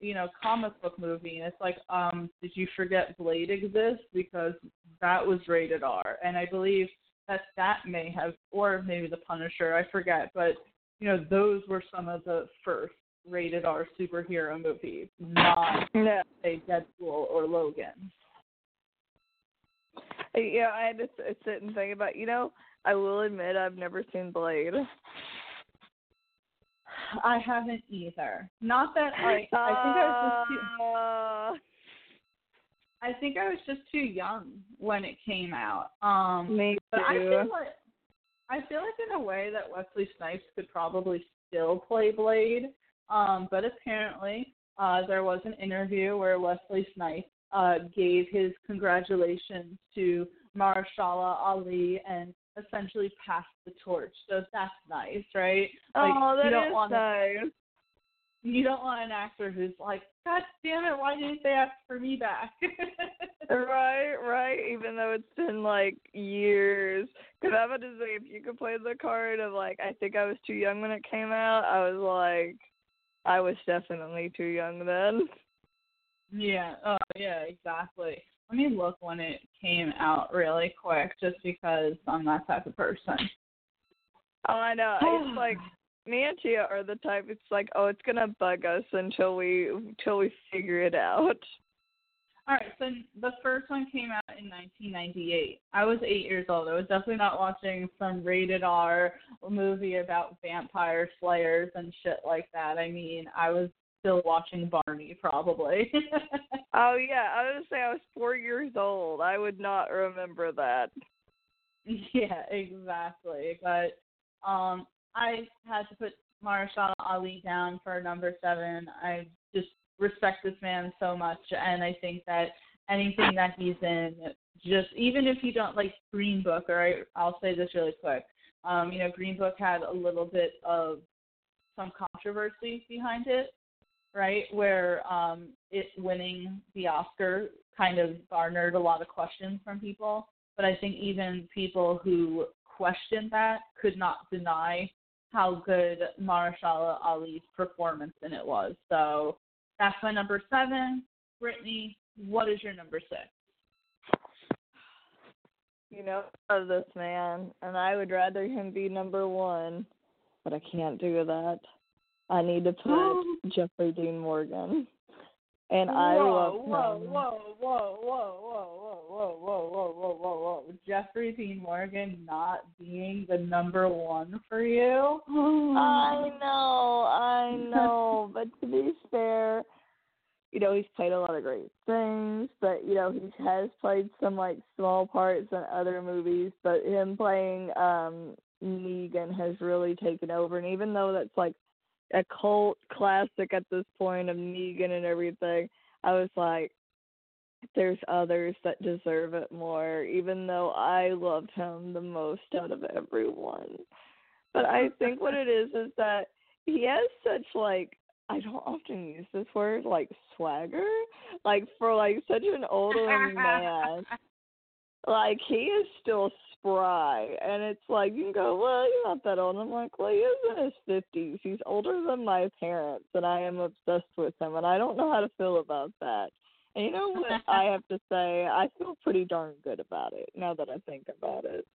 you know, comic book movie, and it's like, um, did you forget Blade exists because that was rated R, and I believe that that may have, or maybe the Punisher, I forget, but you know, those were some of the first rated R superhero movies, not yeah. say Deadpool or Logan. Yeah, I had to sit and think about. You know, I will admit I've never seen Blade. I haven't either. Not that I, I think I was just too, Uh, I think I was just too young when it came out. Um, me but I feel like I feel like in a way that Wesley Snipes could probably still play Blade. Um, but apparently, uh, there was an interview where Wesley Snipes uh, gave his congratulations to Mahershala Ali and essentially pass the torch. So that's nice, right? Like, oh, you don't is want nice. you don't want an actor who's like, God damn it, why didn't they ask for me back? Right, right. Even though it's been like years, because I'm about to say, if you could play the card of like, I think I was too young when it came out. I was like, I was definitely too young then. yeah, oh yeah, exactly. Let me look when it came out really quick, just because I'm that type of person. Oh, I know. It's like me and Tia are the type. It's like, oh, it's gonna bug us until we until we figure it out. All right, so the first one came out in 1998. I was eight years old. I was definitely not watching some rated R movie about vampire slayers and shit like that. I mean, I was still watching Barney, probably. Oh yeah, I was say I was four years old. I would not remember that. yeah, exactly. But um, I had to put Mahershala Ali down for number seven. I just respect this man so much, and I think that anything that he's in, just even if you don't like Green Book, or I, I'll say this really quick. Um, you know, Green Book had a little bit of some controversy behind it. Right? Where um, it winning the Oscar kind of garnered a lot of questions from people. But I think even people who questioned that could not deny how good Mahershala Ali's performance in it was. So that's my number seven. Brittany, what is your number six? You know, love this man, and I would rather him be number one, but I can't do that. I need to put Jeffrey Dean Morgan. And whoa, I love whoa, him. Whoa, whoa, whoa, whoa, whoa, whoa, whoa, whoa, whoa, whoa, whoa. Jeffrey Dean Morgan not being the number one for you? I know, I know. but to be fair, you know, he's played a lot of great things, but you know, he has played some like small parts in other movies, but him playing um Negan has really taken over and even though that's like a cult classic at this point of Negan and everything, I was like there's others that deserve it more, even though I loved him the most out of everyone. But I think what it is is that he has such like I don't often use this word, like swagger. Like for like such an older man. Like he is still spry and it's like you can go, Well, you're not that old. I'm like, Well, he is in his fifties. He's older than my parents and I am obsessed with him and I don't know how to feel about that. And you know what I have to say? I feel pretty darn good about it now that I think about it.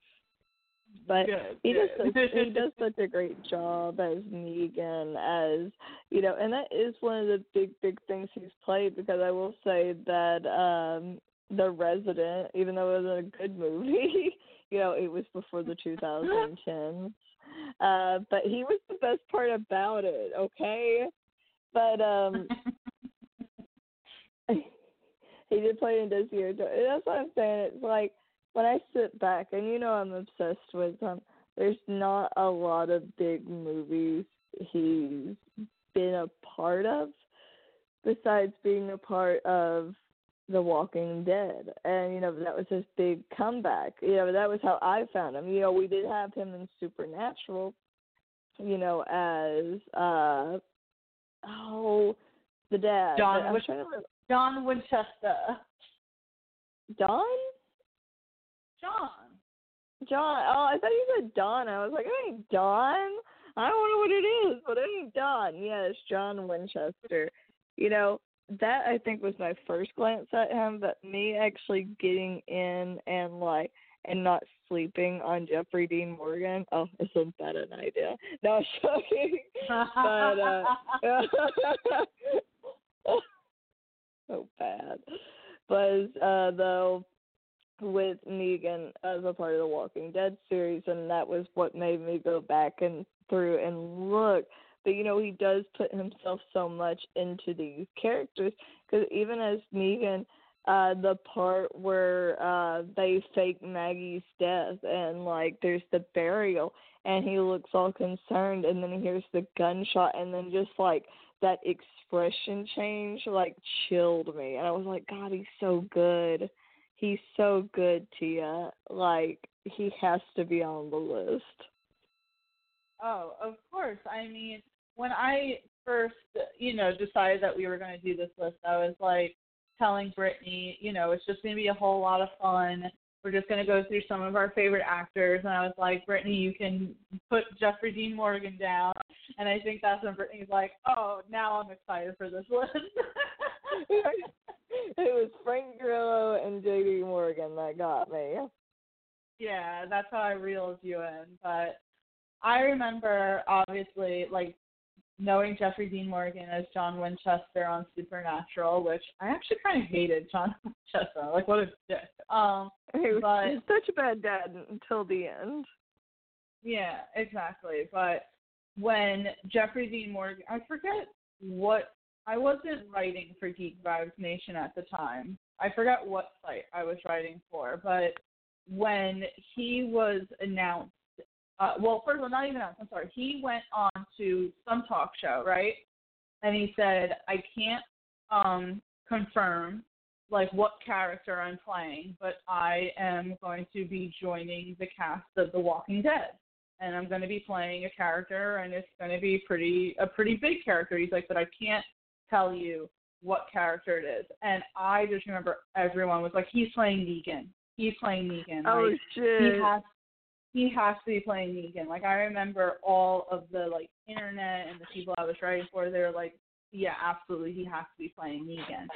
But Good, he does such, he does such a great job as Negan as you know, and that is one of the big big things he's played because I will say that um The Resident, even though it was a good movie, you know, it was before the 2010s. Uh, but he was the best part about it, okay? But um he did play in Desi Argento. And That's what I'm saying. It's like when I sit back, and you know I'm obsessed with him. There's not a lot of big movies he's been a part of, besides being a part of The Walking Dead, and you know that was his big comeback. You know that was how I found him. You know we did have him in Supernatural. You know as uh oh the dad. John but I'm Win- trying to remember. John Winchester. Don? John. John. Oh, I thought you said Don. I was like, it ain't Don. I don't know what it is, but it ain't Don. Yes, John Winchester. You know, that I think was my first glance at him, but me actually getting in and like and not sleeping on Jeffrey Dean Morgan. Oh, isn't that an idea? No, joking. but uh so bad. Was uh though with Negan as a part of the Walking Dead series, and that was what made me go back and through and look. But you know, he does put himself so much into these characters because even as Negan, uh, the part where uh they fake Maggie's death and like there's the burial, and he looks all concerned, and then he hears the gunshot, and then just like that expression change like chilled me, and I was like, God, he's so good he's so good, Tia. Like he has to be on the list. Oh, of course. I mean, when I first, you know, decided that we were going to do this list, I was like telling Brittany, you know, it's just going to be a whole lot of fun. We're just going to go through some of our favorite actors. And I was like, Brittany, you can put Jeffrey Dean Morgan down. And I think that's when Brittany's like, oh, now I'm excited for this list. it was Frank Grillo and J.D. Morgan that got me. yeah, that's how I reeled you in. But I remember, obviously, like knowing Jeffrey Dean Morgan as John Winchester on Supernatural, which I actually kind of hated John Winchester. Like, what a dick. Um, He was But- he's such a bad dad until the end. yeah, exactly. But when Jeffrey Dean Morgan, I forget what I wasn't writing for Geek Vibes Nation at the time. I forgot what site I was writing for, but when he was announced, uh, well, first of all, not even announced. I'm sorry. He went on to some talk show, right? And he said, "I can't um, confirm like what character I'm playing, but I am going to be joining the cast of The Walking Dead." and I'm going to be playing a character, and it's going to be pretty a pretty big character. He's like, but I can't tell you what character it is. And I just remember everyone was like, he's playing Negan. He's playing Negan. Oh like, shit. he has he has to be playing Negan. Like I remember all of the like internet and the people I was writing for, they were like, Yeah, absolutely he has to be playing Negan.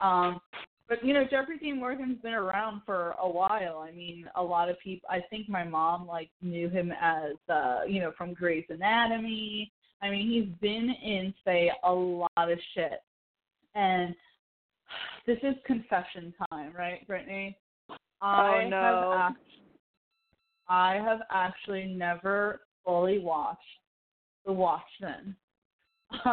Um but you know, Jeffrey Dean Morgan's been around for a while. I mean, a lot of people I think my mom like knew him as uh, you know, from Grey's Anatomy. I mean, he's been in say a lot of shit. And this is confession time, right, Brittany? I Oh, no. have I have actually never fully watched The Watchmen,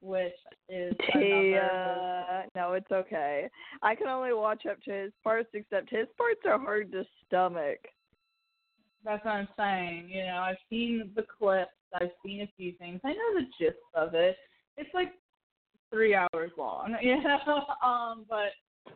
which is. Yeah, no, it's okay. I can only watch up to his parts, except his parts are hard to stomach. That's what I'm saying. You know, I've seen the clips. I've seen a few things. I know the gist of it. It's like three hours long, you know. Um, but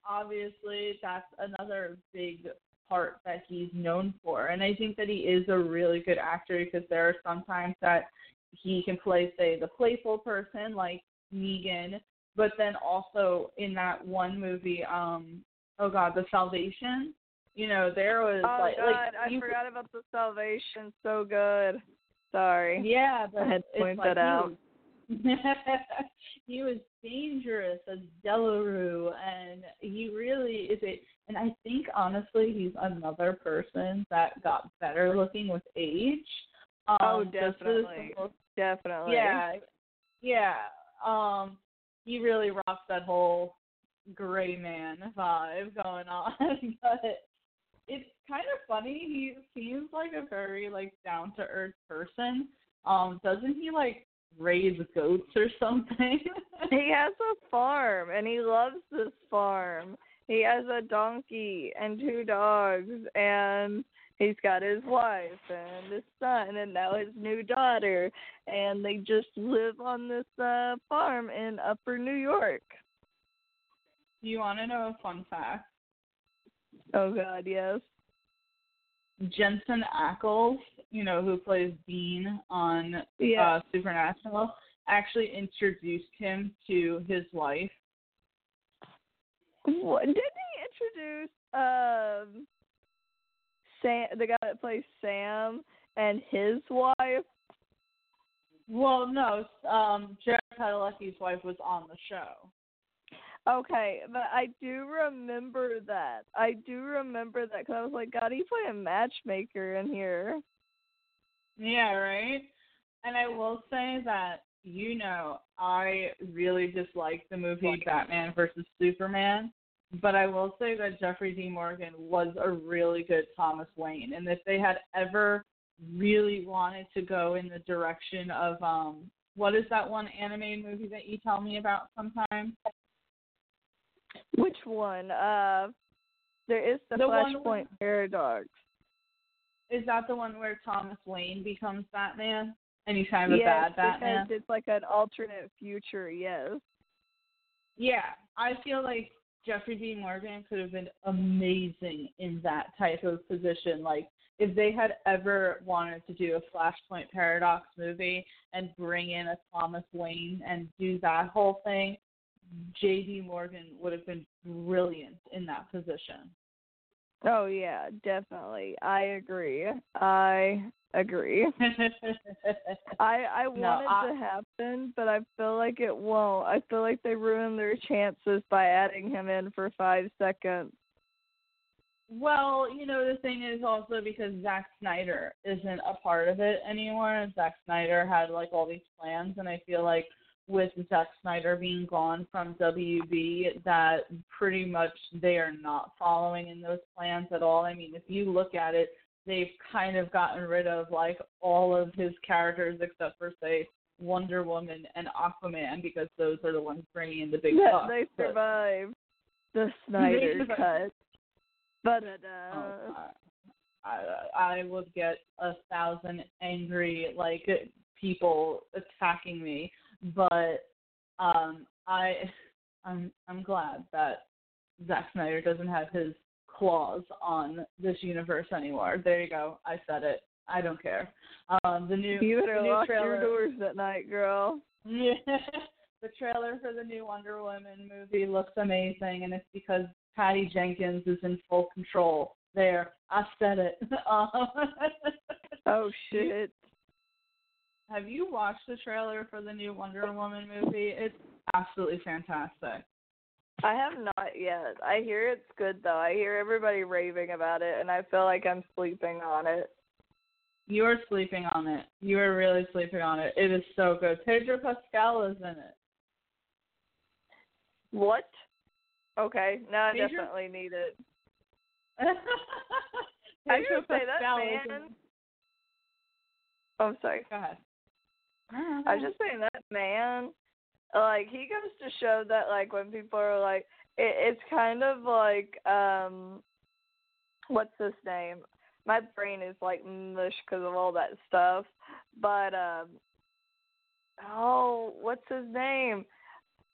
obviously, that's another big part that he's known for. And I think that he is a really good actor because there are sometimes that he can play, say, the playful person like Negan, but then also in that one movie, um, oh God, The Salvation. You know, there was Oh like, God, like I you- forgot about the salvation. So good. Sorry. Yeah, but I had to point like that out. he was dangerous as Delarue, and he really is a. And I think honestly, he's another person that got better looking with age. Um, Oh, definitely. simple- Definitely. Yeah, yeah. Um, he really rocks that whole gray man vibe going on, but it's kind of funny. He seems like a very like down to earth person. Um, doesn't he like raise goats or something? He has a farm and he loves this farm. He has a donkey and two dogs and he's got his wife and his son and now his new daughter and they just live on this uh farm in upper New York. Do you want to know a fun fact? Oh god, yes. Jensen Ackles, you know, who plays Dean on Yeah. uh, Supernatural, actually introduced him to his wife. What, didn't he introduce um Sam the guy that plays Sam and his wife? Well, no, um, Jared Padalecki's wife was on the show. Okay, but I do remember that. I do remember that because I was like, God, he played a matchmaker in here. Yeah, right. And I will say that you know I really dislike the movie Batman versus Superman, but I will say that Jeffrey D. Morgan was a really good Thomas Wayne, and if they had ever really wanted to go in the direction of um, what is that one animated movie that you tell me about sometime? Which one? Uh, there is the, The Flashpoint Paradox. Is that the one where Thomas Wayne becomes Batman and he's kind of a bad Batman? because it's like an alternate future. Yes. Yeah, I feel like Jeffrey Dean Morgan could have been amazing in that type of position. Like if they had ever wanted to do a Flashpoint Paradox movie and bring in a Thomas Wayne and do that whole thing, J.D. Morgan would have been brilliant in that position. Oh yeah, definitely. I agree. I agree. I I No, want it I- to happen, but I feel like it won't. I feel like they ruined their chances by adding him in for five seconds. Well, you know, the thing is also because Zack Snyder isn't a part of it anymore. Zack Snyder had like all these plans, and I feel like with Zack Snyder being gone from WB, that pretty much they are not following in those plans at all. I mean, if you look at it, they've kind of gotten rid of like all of his characters except for say Wonder Woman and Aquaman because those are the ones bringing in the big That bucks. they survived the Snyder cut. But Oh, uh, I, I I would get a thousand angry like people attacking me, but um I I'm I'm glad that Zack Snyder doesn't have his claws on this universe anymore. There you go. I said it. I don't care. Um the new you better new lock trailer your doors at night, girl. yeah. the trailer for the new Wonder Woman movie looks amazing, and it's because Patty Jenkins is in full control. There, I said it. Um, oh shit! Have you watched the trailer for the new Wonder Woman movie? It's absolutely fantastic. I have not yet. I hear it's good though. I hear everybody raving about it, and I feel like I'm sleeping on it. You are sleeping on it. You are really sleeping on it. It is so good. Pedro Pascal is in it. What? Okay, now I Pedro- definitely need it. Pedro I should say that in man. Oh, I'm sorry. Go ahead. I was just saying that man, like he goes to show that like when people are like, it, it's kind of like um, what's his name? My brain is like mush because of all that stuff, but um, oh, what's his name?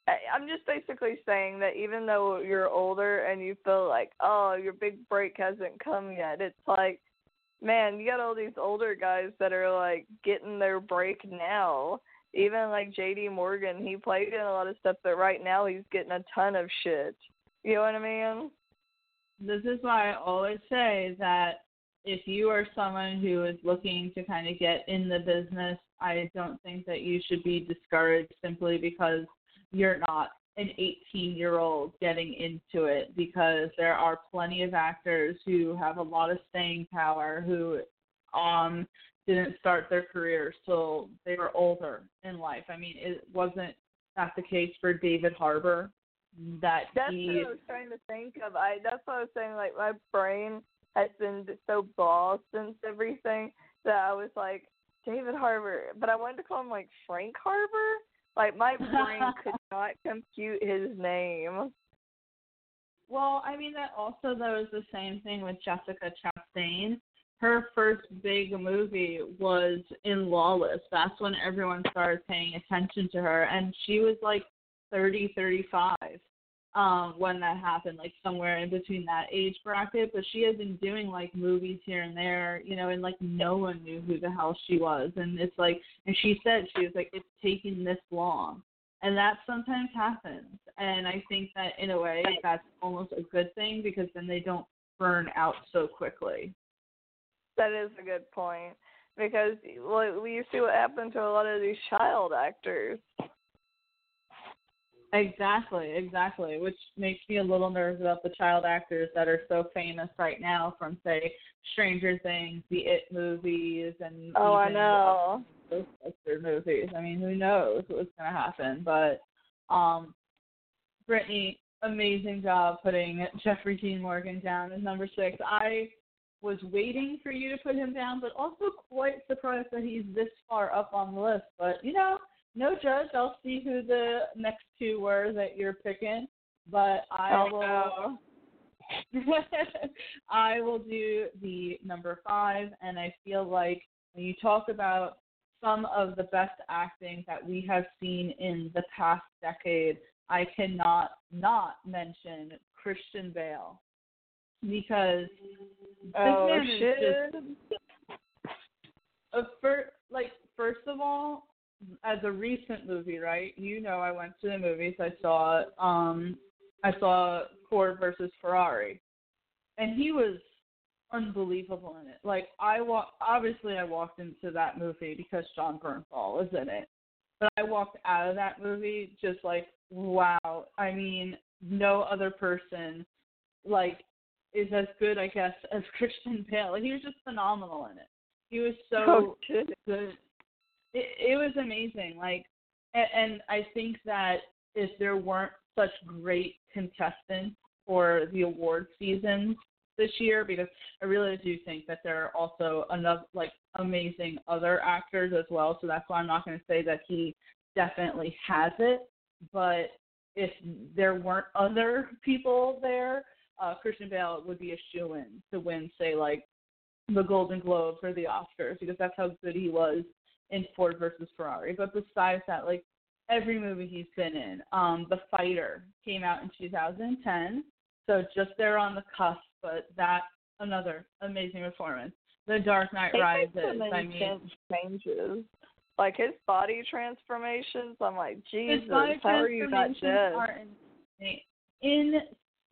I'm just basically saying that even though you're older and you feel like, oh, your big break hasn't come yet, it's like man, you got all these older guys that are like getting their break now. Even like JD Morgan, he played in a lot of stuff, but right now he's getting a ton of shit. You know what I mean? This is why I always say that if you are someone who is looking to kind of get in the business, I don't think that you should be discouraged simply because you're not an 18 year old getting into it because there are plenty of actors who have a lot of staying power who um didn't start their careers till they were older in life. I mean, it wasn't that the case for David Harbour that That's he what I was trying to think of. I that's what I was saying. Like my brain has been so ball since everything that I was like David Harbour, but I wanted to call him like Frank Harbour. Like my brain could not compute his name. Well, I mean that also though is the same thing with Jessica Chastain. Her first big movie was in Lawless. That's when everyone started paying attention to her, and she was like thirty, thirty-five um, when that happened, like somewhere in between that age bracket. But she has been doing like movies here and there, you know, and like no one knew who the hell she was. And it's like, and she said she was like, it's taking this long, and that sometimes happens. And I think that in a way that's almost a good thing because then they don't burn out so quickly. That is a good point because well, you see what happened to a lot of these child actors. Exactly, exactly. Which makes me a little nervous about the child actors that are so famous right now from say Stranger Things, the It movies, and Oh, I know. the Ghostbusters movies. I mean, who knows what's gonna happen? But um, Brittany, amazing job putting Jeffrey Dean Morgan down as number six. I was waiting for you to put him down, but also quite surprised that he's this far up on the list. But you know, no judge. I'll see who the next two were that you're picking. But I Oh, will. no. I will do the number five, and I feel like when you talk about some of the best acting that we have seen in the past decade, I cannot not mention Christian Bale because this Oh man is just uh, for like first of all, as a recent movie, right? You know, I went to the movies. I saw um, I saw Ford versus Ferrari, and he was unbelievable in it. Like I walk, obviously I walked into that movie because Jon Bernthal was in it, but I walked out of that movie just like, wow. I mean, no other person like is as good, I guess, as Christian Bale. He was just phenomenal in it. He was so Oh good. It, it was amazing. Like, and, and I think that if there weren't such great contestants for the award seasons this year, because I really do think that there are also enough like amazing other actors as well. So that's why I'm not going to say that he definitely has it. But if there weren't other people there, uh, Christian Bale would be a shoe in to win, say, like the Golden Globes or the Oscars, because that's how good he was in Ford versus Ferrari. But besides that, like every movie he's been in, um, The Fighter came out in 2010, so just there on the cusp. But that another amazing performance. The Dark Knight They Rises. so I mean, changes. Like his body transformations, I'm like, Jesus, how are you not dead? are insane.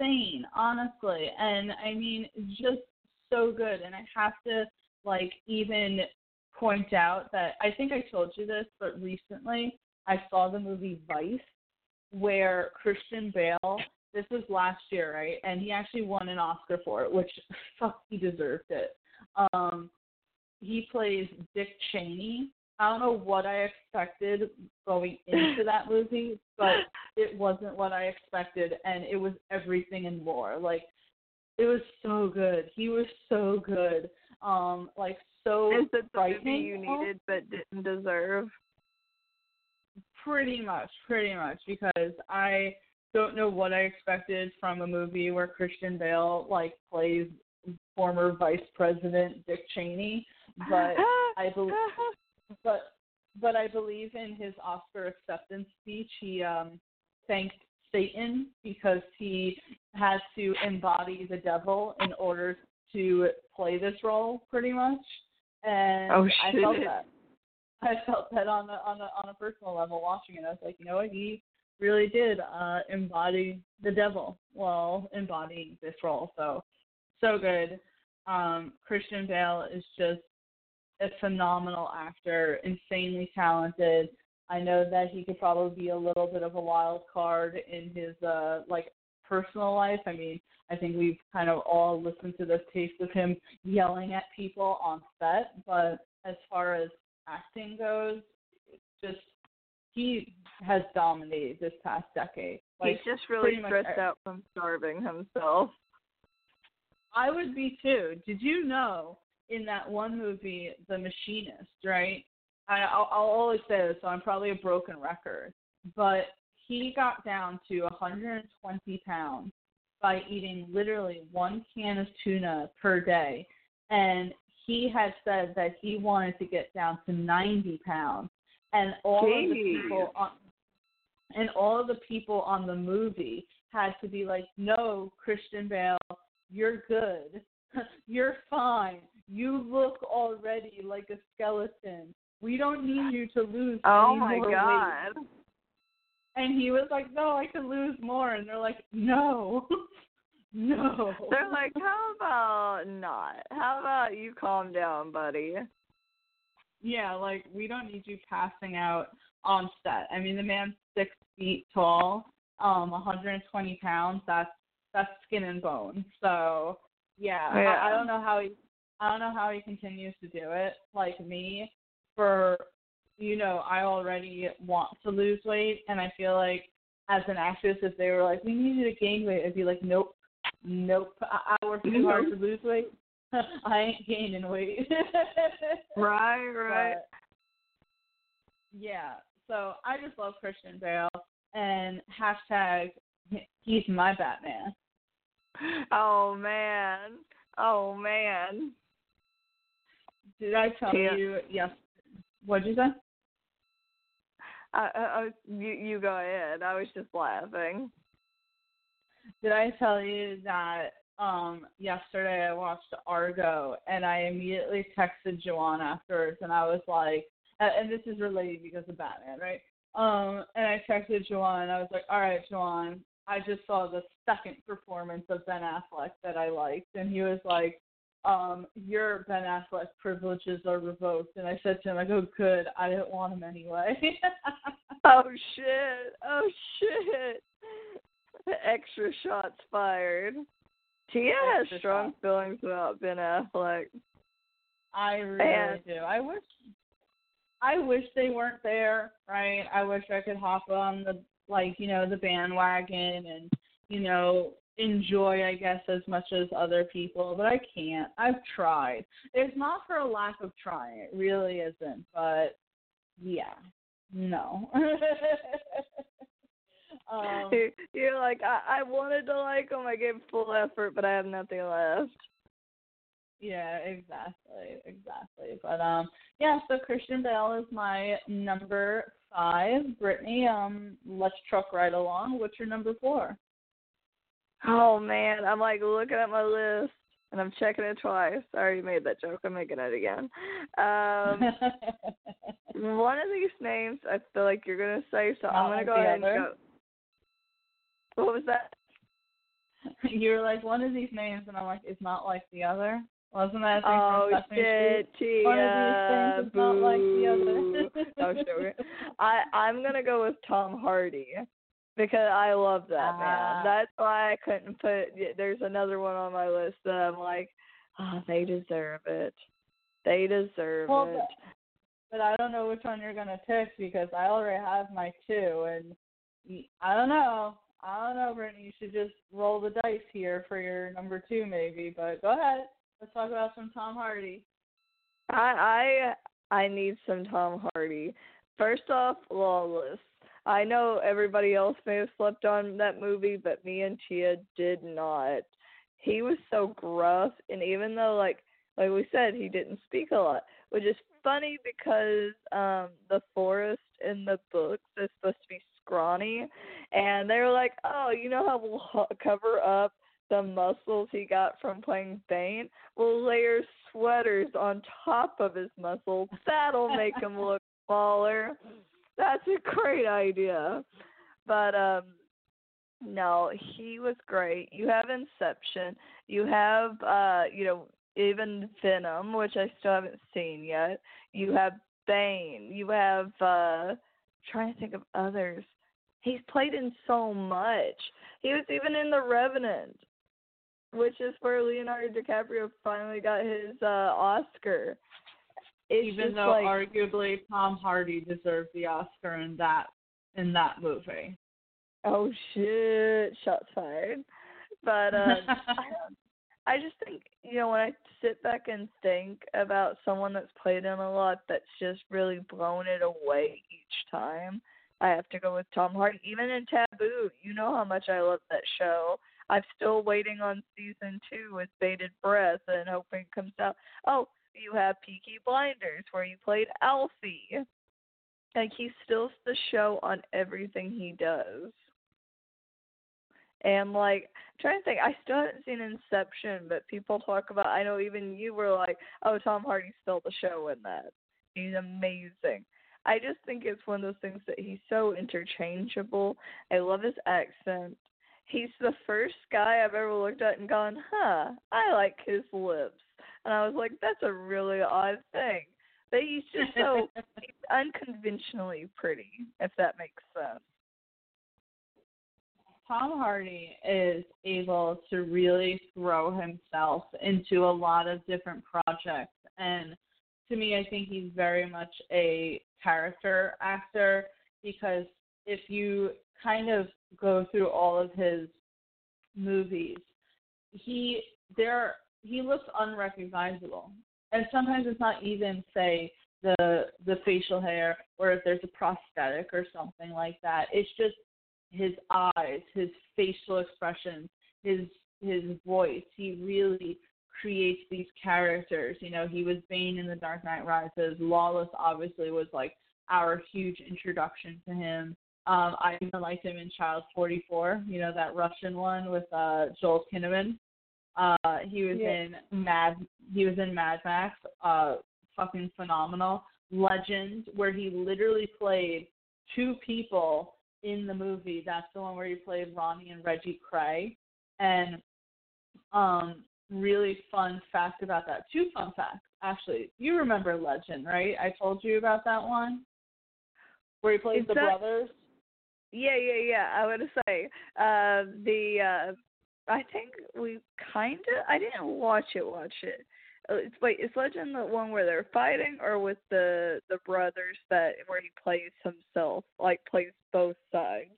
insane, honestly. And I mean, just so good. And I have to like even point out that I think I told you this, but recently I saw the movie Vice, where Christian Bale. This was last year, right? And he actually won an Oscar for it, which fuck, he deserved it. Um, he plays Dick Cheney. I don't know what I expected going into that movie, but it wasn't what I expected, and it was everything and more. Like, it was so good. He was so good. Um, like so Is it the movie you needed but didn't deserve? Pretty much, pretty much, because I don't know what I expected from a movie where Christian Bale like plays former Vice President Dick Cheney, but I believe, but but I believe in his Oscar acceptance speech, he um thanked Satan because he had to embody the devil in order to play this role, pretty much. And Oh, I felt that. I felt that on a on a on a personal level watching it. I was like, you know what, he really did uh embody the devil while embodying this role. So so good. Um Christian Bale is just a phenomenal actor, insanely talented. I know that he could probably be a little bit of a wild card in his uh like personal life. I mean, I think we've kind of all listened to the taste of him yelling at people on set, but as far as acting goes, it's just he has dominated this past decade. Like He's just really pretty much stressed out from starving himself. I would be too. Did you know in that one movie, The Machinist, right? I, I'll, I'll always say this, so I'm probably a broken record, but he got down to 120 pounds by eating literally one can of tuna per day, and he had said that he wanted to get down to 90 pounds, and all of the people on and all of the people on the movie had to be like, "No, Christian Bale, you're good. you're fine. You look already like a skeleton. We don't need you to lose Oh any my more weight." And he was like, "No, I can lose more." And they're like, "No, no." They're like, how about not? How about you calm down, buddy? Yeah, like we don't need you passing out on set. I mean, the man's six feet tall, um, 120 pounds. That's that's skin and bone. So yeah, Yeah. I, I don't know how he, I don't know how he continues to do it. Like me, for you know, I already want to lose weight, and I feel like as an actress, if they were like, we need you to gain weight, I'd be like, nope, nope. I, I work too hard to lose weight. I ain't gaining weight. Right, right. But, yeah, so I just love Christian Bale and hashtag he's my Batman. Oh man. Oh man. Did I tell Yeah. you yes? What'd you say? I, I, was, you you go ahead. I was just laughing. Did I tell you that um yesterday I watched Argo and I immediately texted Joanne afterwards and I was like and and this is related because of Batman, right? Um and I texted Joanne and I was like, All right, Joanne, I just saw the second performance of Ben Affleck that I liked and he was like, um, your Ben Affleck privileges are revoked and I said to him, I go, Good, I didn't want him anyway. Oh shit. Oh shit. Extra shots fired. Tia has strong shots. feelings about Ben Affleck. I really And- do. I wish I wish they weren't there, right? I wish I could hop on the like, you know, the bandwagon and, you know, enjoy I guess as much as other people, but I can't. I've tried. It's not for a lack of trying. It really isn't, but yeah. No. um You're like, I, I wanted to like him. I gave full effort, but I have nothing left. Yeah, exactly, exactly. But um, yeah. So Christian Bale is my number five. Brittany, um, let's truck right along. What's your number four? Oh man, I'm like looking at my list. and I'm checking it twice. I already made that joke. I'm making it again. Um, one of these names, I feel like you're gonna say, so Not I'm gonna like go ahead and go. What was that? you were like one of these names, and I'm like, it's not like the other. Wasn't that Oh shit, Tia! One of these things is not like the other. Was joking. I I'm gonna go with Tom Hardy because I love that Ah. man. That's why I couldn't put. There's another one on my list that I'm like, ah, they deserve it. They deserve Well, it. but, but I don't know which one you're gonna pick because I already have my two, and I don't know. I don't know, Brittany. You should just roll the dice here for your number two, maybe. But go ahead. Let's talk about some Tom Hardy. I I I need some Tom Hardy. First off, Lawless. I know everybody else may have slept on that movie, but me and Tia did not. He was so gruff, and even though like like we said, he didn't speak a lot, which is funny because um the Forrest in the books is supposed to be scrawny, and they were like, oh, you know how we'll cover up the muscles he got from playing Bane? We'll layer sweaters on top of his muscles. That'll make him look smaller. That's a great idea. But um no, he was great. You have Inception. You have uh, you know, even Venom, which I still haven't seen yet. You have Bane. You have uh trying to think of others. He's played in so much. He was even in The Revenant, which is where Leonardo DiCaprio finally got his uh Oscar. Even though like arguably Tom Hardy deserved the Oscar in that in that movie. oh shit, shots fired. But uh I just think, you know, when I sit back and think about someone that's played in a lot that's just really blown it away each time, I have to go with Tom Hardy. Even in Taboo, you know how much I love that show. I'm still waiting on season two with bated breath and hoping it comes out. Oh, you have Peaky Blinders where you played Alfie. Like he steals the show on everything he does. And like I'm trying to think, I still haven't seen Inception, but people talk about I know even you were like, Oh, Tom Hardy stole the show in that. He's amazing. I just think it's one of those things that he's so interchangeable. I love his accent. He's the first guy I've ever looked at and gone, Huh, I like his lips and I was like, That's a really odd thing. But he's just so he's unconventionally pretty, if that makes sense. Tom Hardy is able to really throw himself into a lot of different projects. And to me, I think he's very much a character actor because if you kind of go through all of his movies, he there he looks unrecognizable. And sometimes it's not even say the the facial hair or if there's a prosthetic or something like that. It's just his eyes, his facial expressions, his his voice. He really creates these characters. You know, he was Bane in The Dark Knight Rises. Lawless obviously was like our huge introduction to him. Um, I even liked him in Child 44. You know that Russian one with uh, Joel Kinnaman. Uh, he was Yeah. in Mad. He was in Mad Max. Uh, fucking phenomenal. Legend, where he literally played two people in the movie. That's the one where he played Ronnie and Reggie Kray. And um really fun fact about that. Two fun facts, actually. You remember Legend, right? I told you about that one. Where he plays Is the that- brothers. Yeah, yeah, yeah. I would say uh, the. uh I think we kind of. I didn't watch it. Watch it. Uh, It's, wait, is Legend the one where they're fighting, or with the the brothers that where he plays himself, like plays both sides,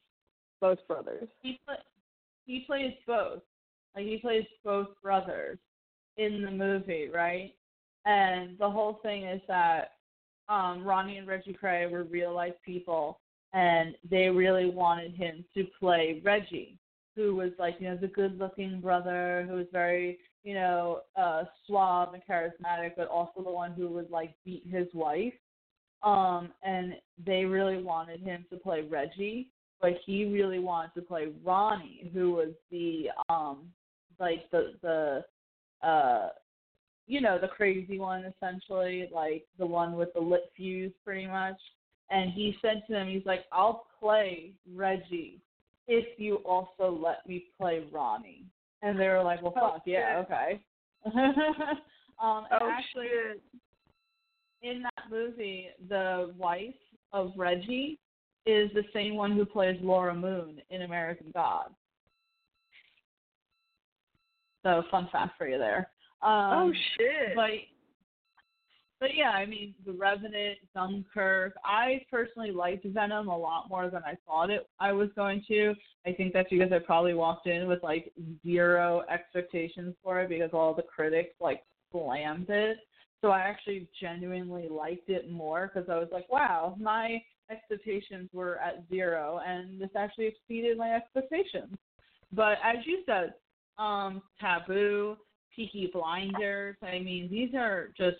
both brothers? He play, he plays both. Like he plays both brothers in the movie, right? And the whole thing is that um Ronnie and Reggie Kray were real life people and they really wanted him to play Reggie, who was like, you know, the good looking brother who was very, you know, uh suave and charismatic, but also the one who would like beat his wife. Um and they really wanted him to play Reggie but he really wanted to play Ronnie, who was the um like the the uh you know, the crazy one essentially, like the one with the lit fuse pretty much. And he said to them, he's like, I'll play Reggie if you also let me play Ronnie. And they were like, Well Oh, fuck, yeah, okay. um Oh actually shit. in that movie, the wife of Reggie is the same one who plays Laura Moon in American God. So fun fact for you there. Um, oh shit. but but yeah, I mean, The Revenant, Dunkirk. I personally liked Venom a lot more than I thought it I was going to. I think that's because I probably walked in with like zero expectations for it because all the critics like slammed it. So I actually genuinely liked it more because I was like, wow, my expectations were at zero, and this actually exceeded my expectations. But as you said, um, Taboo, Peaky Blinders. I mean, these are just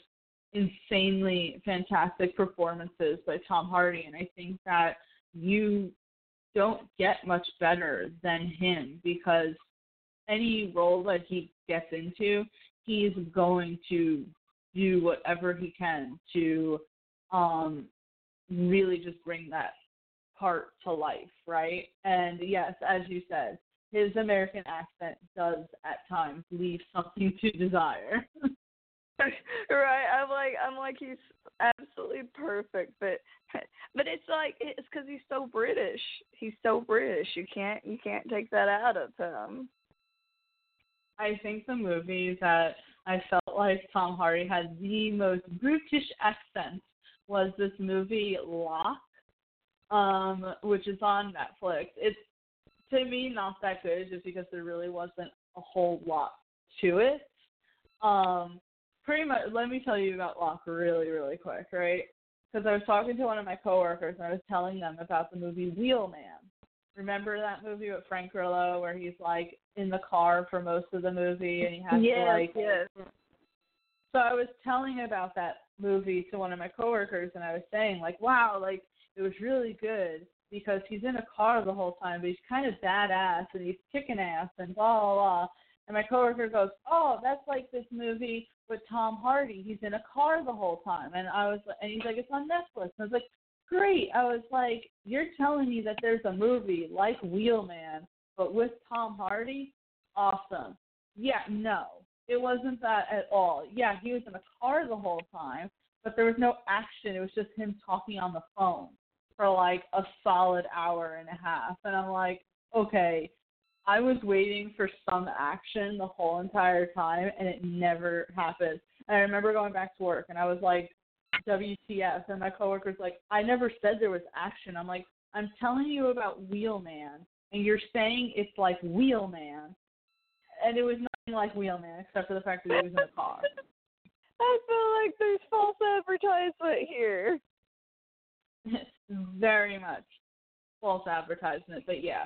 insanely fantastic performances by Tom Hardy, and I think that you don't get much better than him because any role that he gets into, he's going to do whatever he can to um really just bring that part to life, right? And yes, as you said, his American accent does at times leave something to desire. right. I'm like I'm like he's absolutely perfect, but but it's like it's because he's so British. He's so British. You can't you can't take that out of him. I think the movie that I felt like Tom Hardy had the most brutish accent was this movie Locke, um, which is on Netflix. It's to me not that good just because there really wasn't a whole lot to it. Um, pretty much, let me tell you about Locke really, really quick, right? Because I was talking to one of my coworkers and I was telling them about the movie Wheelman. Remember that movie with Frank Grillo where he's like in the car for most of the movie and he has yes, to like yes. so I was telling about that movie to one of my coworkers, and I was saying like, wow, like it was really good because he's in a car the whole time, but he's kind of badass and he's kicking ass and blah blah blah. And my coworker goes, oh, that's like this movie with Tom Hardy. He's in a car the whole time, and I was, and he's like, it's on Netflix. And I was like, great. I was like, you're telling me that there's a movie like Wheelman, but with Tom Hardy? Awesome. Yeah, no, it wasn't that at all. Yeah, he was in a car the whole time, but there was no action. It was just him talking on the phone for like a solid hour and a half. And I'm like, okay, I was waiting for some action the whole entire time, and it never happened. And I remember going back to work, and I was like, WTF? And my coworker's like, I never said there was action. I'm like, I'm telling you about Wheelman, and you're saying it's like Wheelman, and it was nothing like Wheelman except for the fact that he was in a car. I feel like there's false advertisement here. Very much false advertisement, but yeah,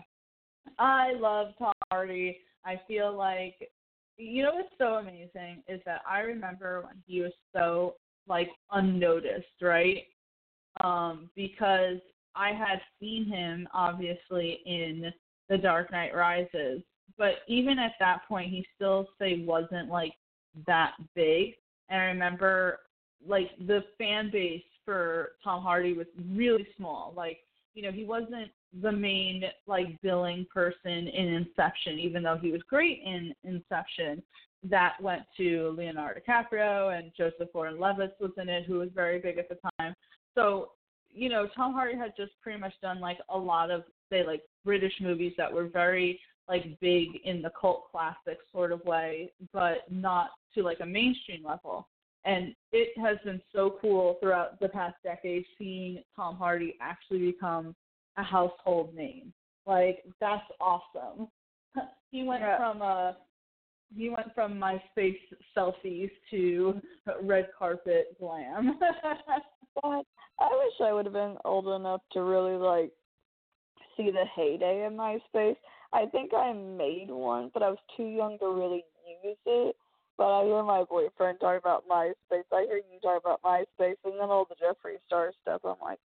I love Tom Hardy. I feel like you know what's so amazing is that I remember when he was so like unnoticed, right? Um, because I had seen him obviously in The Dark Knight Rises, but even at that point, he still say wasn't like that big. And I remember like the fan base for Tom Hardy was really small. Like you know, he wasn't the main like billing person in Inception, even though he was great in Inception. That went to Leonardo DiCaprio and Joseph Gordon-Levitt was in it, who was very big at the time. So, you know, Tom Hardy had just pretty much done like a lot of say like British movies that were very like big in the cult classic sort of way, but not to like a mainstream level. And it has been so cool throughout the past decade seeing Tom Hardy actually become a household name. Like that's awesome. He went Yeah. from uh he went from MySpace selfies to red carpet glam. But I wish I would have been old enough to really like see the heyday of MySpace. I think I made one, but I was too young to really use it. But I hear my boyfriend talk about MySpace. I hear you talk about MySpace, and then all the Jeffree Star stuff. I'm like,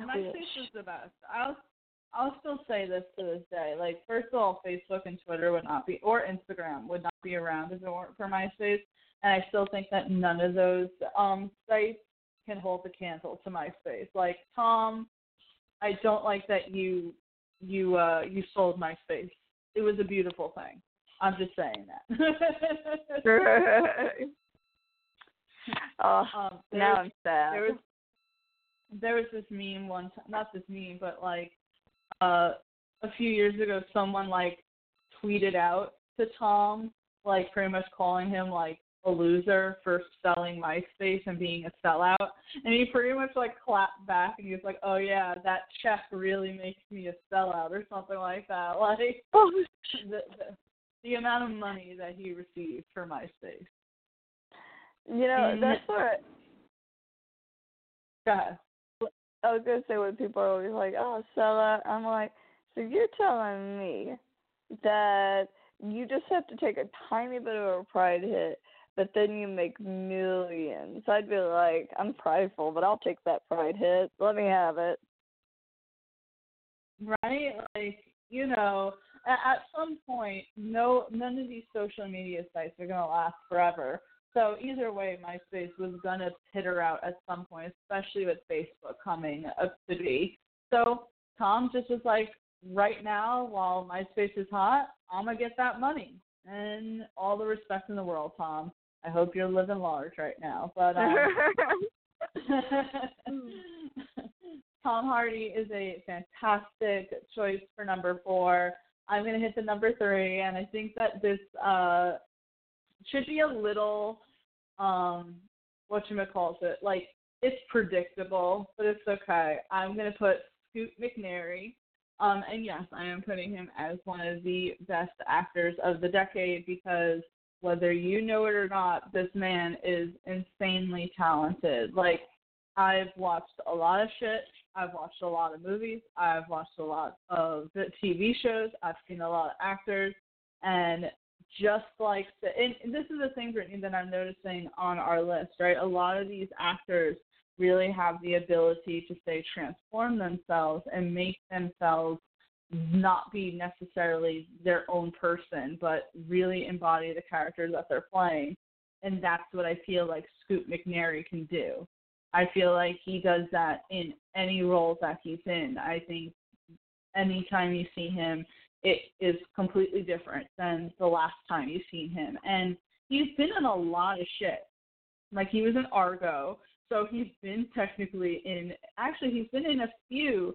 MySpace is the best. I'll I'll still say this to this day. Like, first of all, Facebook and Twitter would not be, or Instagram would not be around if it weren't for MySpace. And I still think that none of those um sites can hold the candle to MySpace. Like Tom, I don't like that you you uh you sold MySpace. It was a beautiful thing. I'm just saying that. oh, um, now I'm sad. There was there was this meme one time, not this meme, but like uh a few years ago, someone like tweeted out to Tom, like pretty much calling him like a loser for selling MySpace and being a sellout. And he pretty much like clapped back and he was like, Oh yeah, that check really makes me a sellout or something like that. Like the, the the amount of money that he received for MySpace. You know, mm-hmm. that's what Go ahead. I was gonna say when people are always like, "Oh, sellout," I'm like, so you're telling me that you just have to take a tiny bit of a pride hit, but then you make millions. I'd be like, I'm prideful, but I'll take that pride hit. Let me have it. Right? Like, you know, at, some point, no, none of these social media sites are gonna last forever. So either way, MySpace was gonna peter out at some point, especially with Facebook coming up to be. So Tom just was like, right now, while MySpace is hot, I'm gonna get that money. And all the respect in the world, Tom. I hope you're living large right now. But um, Tom Hardy is a fantastic choice for number four. I'm gonna hit the number three, and I think that this uh should be a little um what you calls it like it's predictable, but it's okay. I'm gonna put Scoot McNairy. Um, and yes, I am putting him as one of the best actors of the decade because whether you know it or not, this man is insanely talented. Like I've watched a lot of shit. I've watched a lot of movies. I've watched a lot of TV shows. I've seen a lot of actors, and just like the, and this is the thing, Brittany, that I'm noticing on our list, right? A lot of these actors really have the ability to say transform themselves and make themselves not be necessarily their own person, but really embody the characters that they're playing. And that's what I feel like Scoot McNairy can do. I feel like he does that in any role that he's in. I think anytime you see him, it is completely different than the last time you've seen him. And he's been in a lot of shit. Like he was in Argo, so he's been technically in actually he's been in a few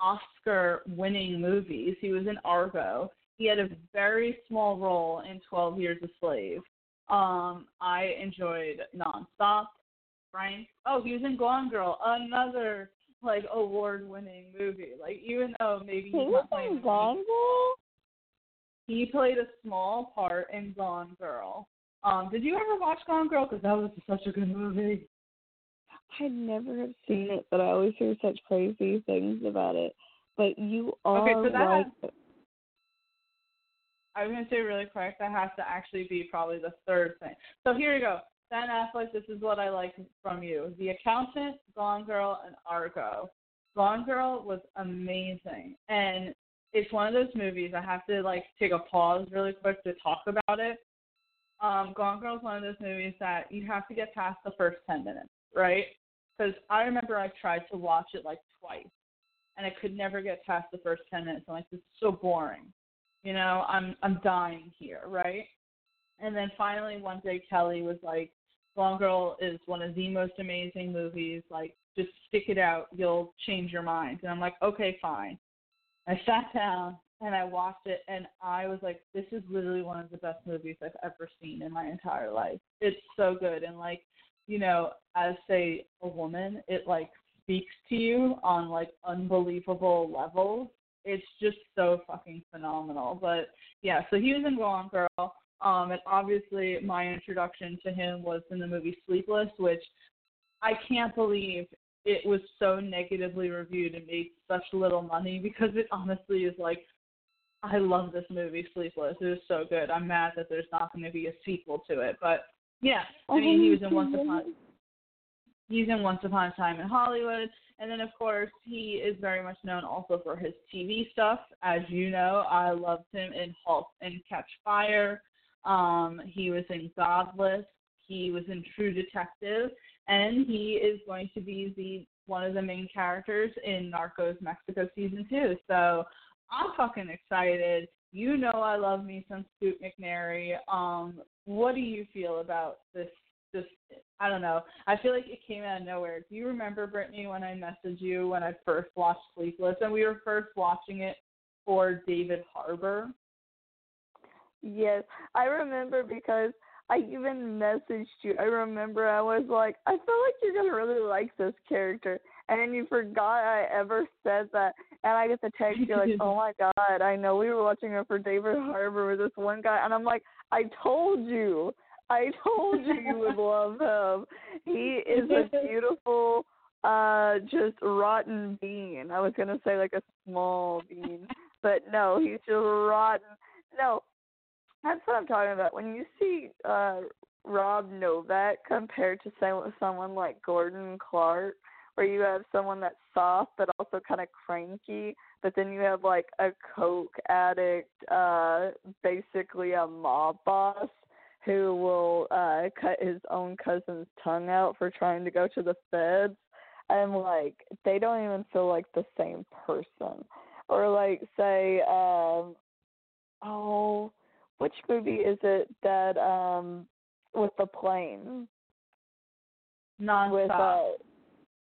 Oscar winning movies. He was in Argo. He had a very small role in 12 Years a Slave. Um, I enjoyed Nonstop. Frank. Oh, he was in Gone Girl, another like award winning movie. Like even though maybe he's he was playing in Gone Girl. he played a small part in Gone Girl. Um, did you ever watch Gone Girl? Because that was such a good movie. I never have seen it, but I always hear such crazy things about it. But you are Okay, so that right. I was gonna say really quick, that has to actually be probably the third thing. So here you go. Ben Affleck, this is what I like from you. The Accountant, Gone Girl, and Argo. Gone Girl was amazing. And it's one of those movies I have to like take a pause really quick to talk about it. Um, Gone Girl is one of those movies that you have to get past the first ten minutes, right? Because I remember I tried to watch it like twice, and I could never get past the first ten minutes. I'm like, this is so boring. You know, I'm I'm dying here, right? And then finally one day Kelly was like, Gone Girl is one of the most amazing movies. Like, just stick it out, you'll change your mind. And I'm like, okay, fine. I sat down and I watched it, and I was like, this is literally one of the best movies I've ever seen in my entire life. It's so good, and like, you know, as say a woman, it like speaks to you on like unbelievable levels. It's just so fucking phenomenal. But yeah, so he was in Gone Girl. Um, and obviously my introduction to him was in the movie Sleepless, which I can't believe it was so negatively reviewed and made such little money because it honestly is like I love this movie Sleepless. It was so good. I'm mad that there's not going to be a sequel to it, but yeah, I mean he was in Once Upon he's in Once Upon a Time in Hollywood, and then of course he is very much known also for his TV stuff. As you know, I loved him in Halt and Catch Fire. Um, he was in Godless. He was in True Detective, and he is going to be the one of the main characters in Narcos Mexico season two. So I'm fucking excited. You know I love me some Scoot McNairy. Um, what do you feel about this? This I don't know. I feel like it came out of nowhere. Do you remember Brittany when I messaged you when I first watched Sleepless and we were first watching it for David Harbour? Yes, I remember because I even messaged you. I remember I was like, I feel like you're gonna really like this character, and then you forgot I ever said that, and I get the text. You're like, oh my god, I know we were watching it for David Harbour with this one guy, and I'm like, I told you, I told you you would love him. He is a beautiful, uh, just rotten bean. I was gonna say like a small bean, but no, he's just rotten. No, that's what I'm talking about. When you see uh Rob Novak compared to say someone like Gordon Clark, where you have someone that's soft but also kind of cranky, but then you have like a coke addict, uh basically a mob boss who will uh cut his own cousin's tongue out for trying to go to the feds. And like they don't even feel like the same person. Or like say um oh which movie is it that um with the plane? Nonstop. With uh,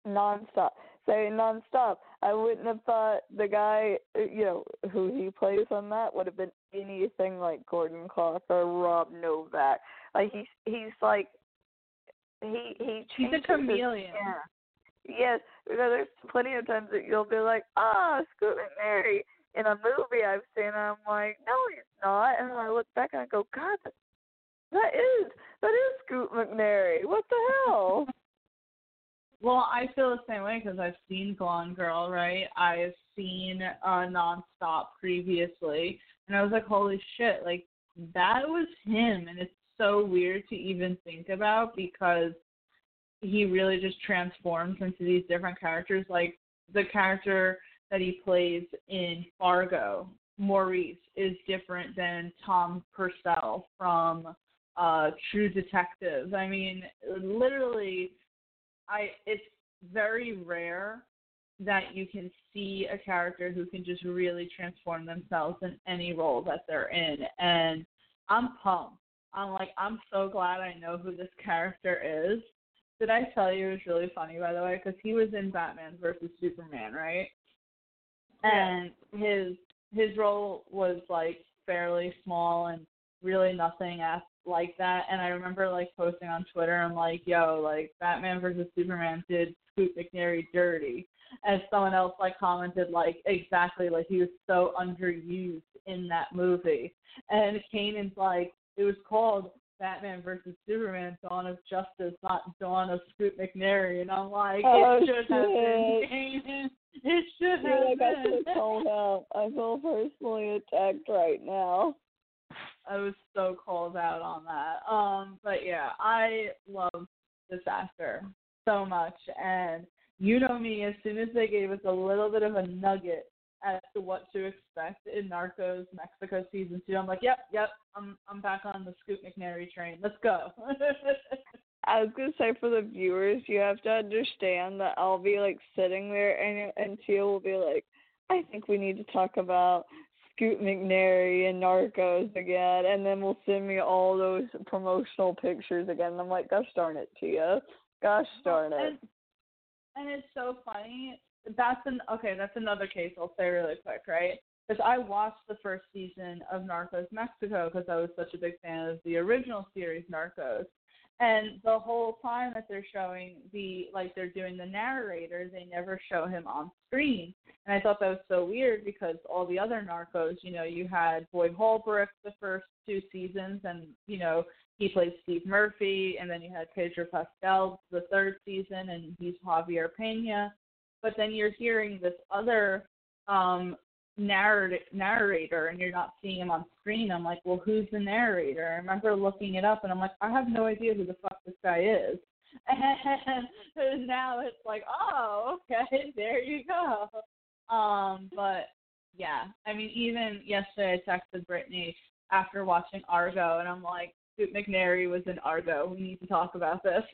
nonstop. So nonstop. I wouldn't have thought the guy, you know, who he plays on that would have been anything like Gordon Clark or Rob Novak. Like he's he's like he he He's a chameleon. Yeah. Yes, because there's plenty of times that you'll be like, ah, Scoot McNairy in a movie I've seen, and I'm like, no, he's not. And I look back and I go, God, that, is that is Scoot McNairy. What the hell? Well, I feel the same way because I've seen Gone Girl, right? I've seen uh, Nonstop previously, and I was like, holy shit, like that was him, and it's so weird to even think about because he really just transforms into these different characters. Like the character that he plays in Fargo, Maurice, is different than Tom Purcell from uh, True Detective. I mean, literally, I it's very rare that you can see a character who can just really transform themselves in any role that they're in, and I'm pumped. I'm like, I'm so glad I know who this character is. Did I tell you it was really funny, by the way? Because he was in Batman versus Superman, right? Yeah. and his his role was like fairly small and really nothing as like that. And I remember like posting on Twitter, I'm like, yo, like Batman versus Superman did Scoot McNairy dirty. And someone else like commented like exactly like he was so underused in that movie. And Kanan's like, it was called Batman versus Superman, Dawn of Justice, not Dawn of Scoot McNairy. And I'm like, oh, it should shit. have been It should feel like I should have have called out. I feel personally attacked right now. I was so called out on that. Um, but yeah, I love this actor so much, and you know me. As soon as they gave us a little bit of a nugget as to what to expect in Narcos Mexico season two, I'm like, yep, yep, I'm I'm back on the Scoot McNairy train. Let's go. I was gonna say for the viewers, you have to understand that I'll be like sitting there and and Tia will be like, I think we need to talk about Scoot McNairy and Narcos again, and then we'll send me all those promotional pictures again. And I'm like, gosh darn it, Tia, gosh darn it. And, and it's so funny. That's an okay. That's another case. I'll say really quick, right? Because I watched the first season of Narcos Mexico because I was such a big fan of the original series Narcos. And the whole time that they're showing the like they're doing the narrator, they never show him on screen. And I thought that was so weird because all the other narcos, you know, you had Boyd Holbrook the first two seasons and, you know, he plays Steve Murphy and then you had Pedro Pascal the third season and he's Javier Pena. But then you're hearing this other um narrator narrator and you're not seeing him on screen. I'm like, well, who's the narrator? I remember looking it up and I'm like, I have no idea who the fuck this guy is. and now it's like, oh, okay, there you go. Um, but yeah, I mean, even yesterday I texted Brittany after watching Argo, and I'm like, Scoot McNairy was in Argo. We need to talk about this.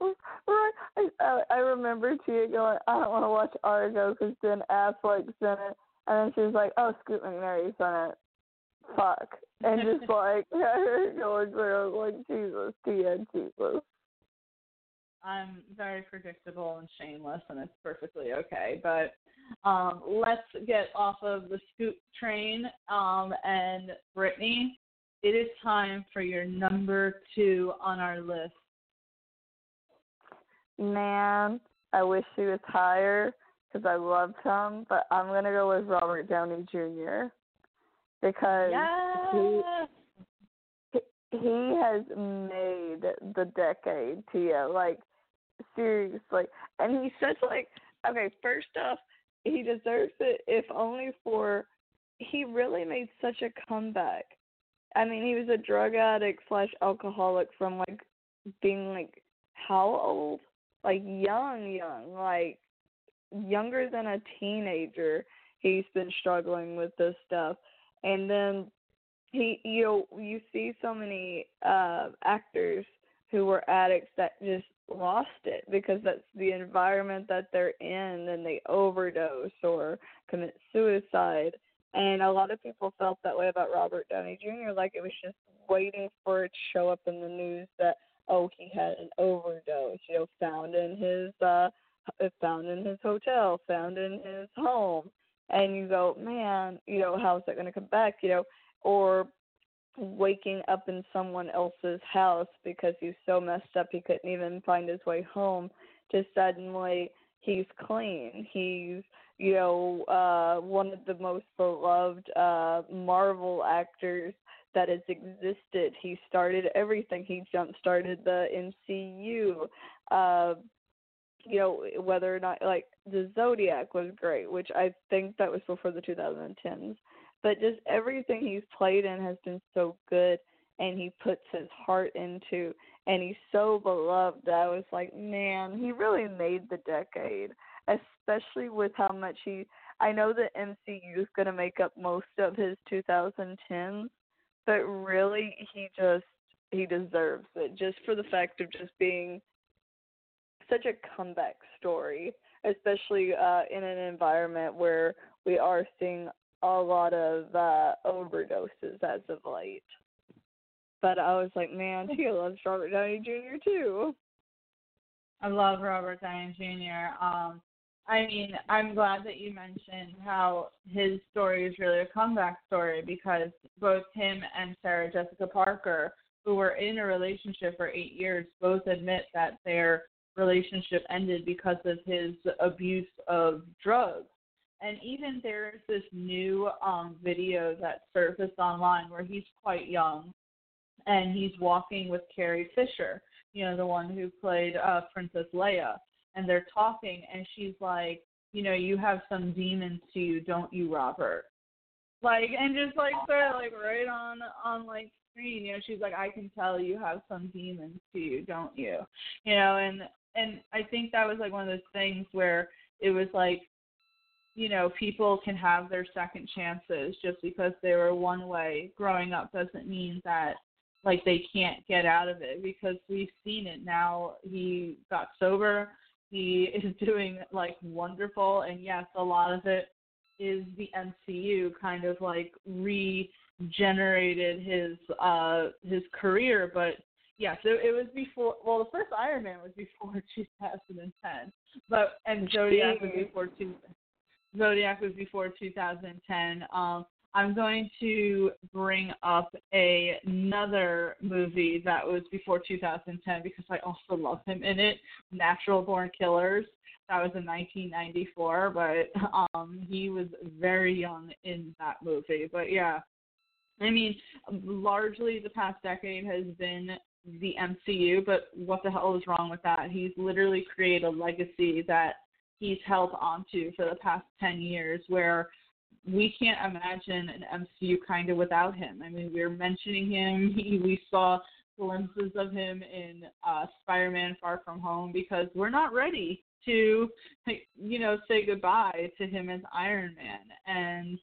right. I, I remember Tia going, I don't want to watch Argo because Ben Affleck's in it, and then she was like, Oh, Scoot McNairy's in it. Fuck, and just like going through, like Jesus, Tia, Jesus. I'm very predictable and shameless, and it's perfectly okay. But um, let's get off of the Scoot train. Um, and Brittany, it is time for your number two on our list. Man, I wish he was higher because I loved him, but I'm gonna go with Robert Downey Jr. because yes. he he has made the decade, Tia. Like seriously, and he's such like okay. First off, he deserves it if only for he really made such a comeback. I mean, he was a drug addict slash alcoholic from like being like how old? Like young, young, like younger than a teenager. He's been struggling with this stuff, and then he, you know, you see so many uh actors who were addicts that just lost it because that's the environment that they're in and they overdose or commit suicide. And a lot of people felt that way about Robert Downey Jr. Like it was just waiting for it to show up in the news that oh he had an overdose, you know, found in his uh found in his hotel, found in his home. And you go, man, you know, how's that going to come back? You know, or waking up in someone else's house because he's so messed up he couldn't even find his way home to suddenly he's clean he's you know uh one of the most beloved uh marvel actors that has existed. He started everything. He jump started the mcu uh you know whether or not like the zodiac was great which i think that was before the 2010s but just everything he's played in has been so good and he puts his heart into and he's so beloved i was like man he really made the decade especially with how much he i know the mcu is going to make up most of his 2010s but really he just he deserves it just for the fact of just being such a comeback story especially uh in an environment where we are seeing a lot of uh overdoses as of late. But I was like, man, she loves Robert Downey Jr. too. I love Robert Downey Jr. Um, I mean, I'm glad that you mentioned how his story is really a comeback story because both him and Sarah Jessica Parker, who were in a relationship for eight years, both admit that their relationship ended because of his abuse of drugs. And even there's this new um, video that surfaced online where he's quite young and he's walking with Carrie Fisher, you know, the one who played uh, Princess Leia. And they're talking, and she's like, you know, you have some demons to you, don't you, Robert? Like, and just like sort of like right on on like screen, you know, she's like, I can tell you have some demons to you, don't you? You know, and and I think that was like one of those things where it was like you know, people can have their second chances just because they were one way growing up doesn't mean that like they can't get out of it because we've seen it now. He got sober. He is doing like wonderful and yes, a lot of it is the MCU kind of like regenerated his uh his career, but yeah, so it was before. Well, the first Iron Man was before 2010, but and Zodiac was before two. Zodiac was before 2010. Um, I'm going to bring up a, another movie that was before 2010 because I also love him in it, Natural Born Killers. That was in 1994, but um, he was very young in that movie. But yeah, I mean, largely the past decade has been the MCU, but what the hell is wrong with that? He's literally created a legacy that he's held onto for the past 10 years where we can't imagine an MCU kind of without him. I mean, we are mentioning him. He, we saw glimpses of him in uh, Spider-Man: Far From Home because we're not ready to, you know, say goodbye to him as Iron Man. And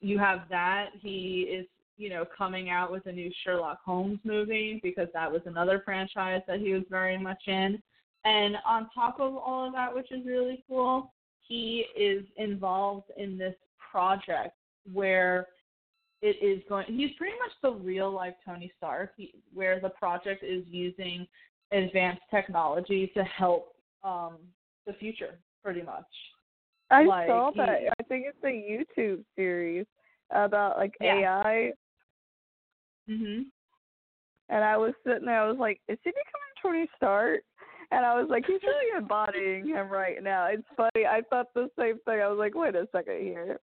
you have that. He is, you know, coming out with a new Sherlock Holmes movie because that was another franchise that he was very much in. And on top of all of that, which is really cool, he is involved in this project where it is going he's pretty much the real life Tony Stark he, where the project is using advanced technology to help um the future pretty much. I like, saw he, that. I think it's a YouTube series about like yeah. AI. Mhm. And I was sitting there I was like, is he becoming Tony Stark? And I was like, he's really embodying him right now. It's funny. I thought the same thing. I was like, wait a second here.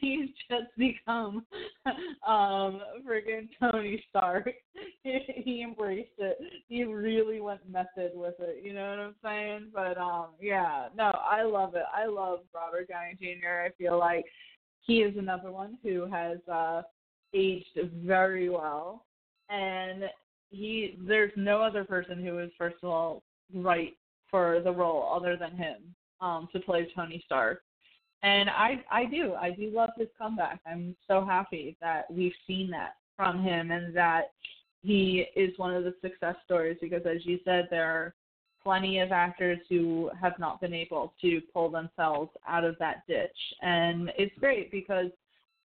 he's just become um friggin' Tony Stark. he embraced it. He really went method with it, you know what I'm saying? But um yeah, no, I love it. I love Robert Downey Jr. I feel like he is another one who has uh aged very well and he there's no other person who is first of all right for the role other than him um to play Tony Stark and I I do I do love his comeback. I'm so happy that we've seen that from him and that he is one of the success stories because as you said there are plenty of actors who have not been able to pull themselves out of that ditch and it's great because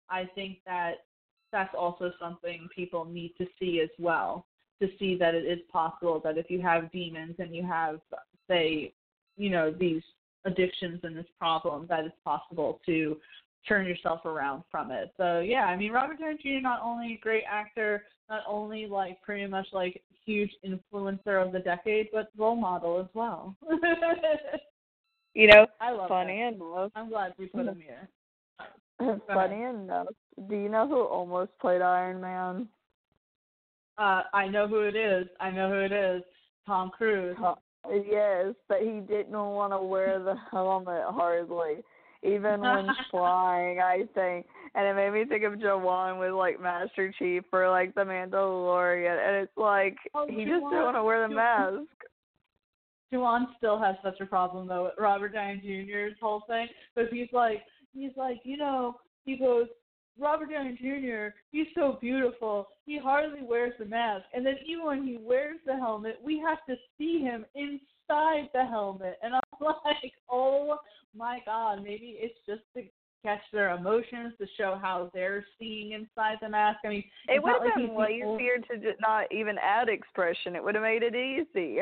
I think that that's also something people need to see as well to see that it is possible that if you have demons and you have say you know these addictions and this problem that it's possible to turn yourself around from it. So yeah, I mean Robert Downey Jr. not only a great actor, not only like pretty much like huge influencer of the decade, but role model as well. you know, I love funny that. enough. I'm glad we put him here. funny enough. Do you know who almost played Iron Man? Uh, I know who it is. I know who it is. Tom Cruise. Yes, but he didn't want to wear the helmet hardly, even when flying. I think, and it made me think of Jawan with like Master Chief or like the Mandalorian, and it's like oh, he Jawan, just didn't want to wear the mask. Jawan still has such a problem though with Robert Downey Jr.'s whole thing, because he's like, he's like, you know, he goes, Robert Downey Jr., he's so beautiful. He hardly wears the mask. And then even when he wears the helmet, we have to see him inside the helmet. And I'm like, oh my God, maybe it's just to catch their emotions, to show how they're seeing inside the mask. I mean, it would have been way easier to not even add expression. It would have made it easy.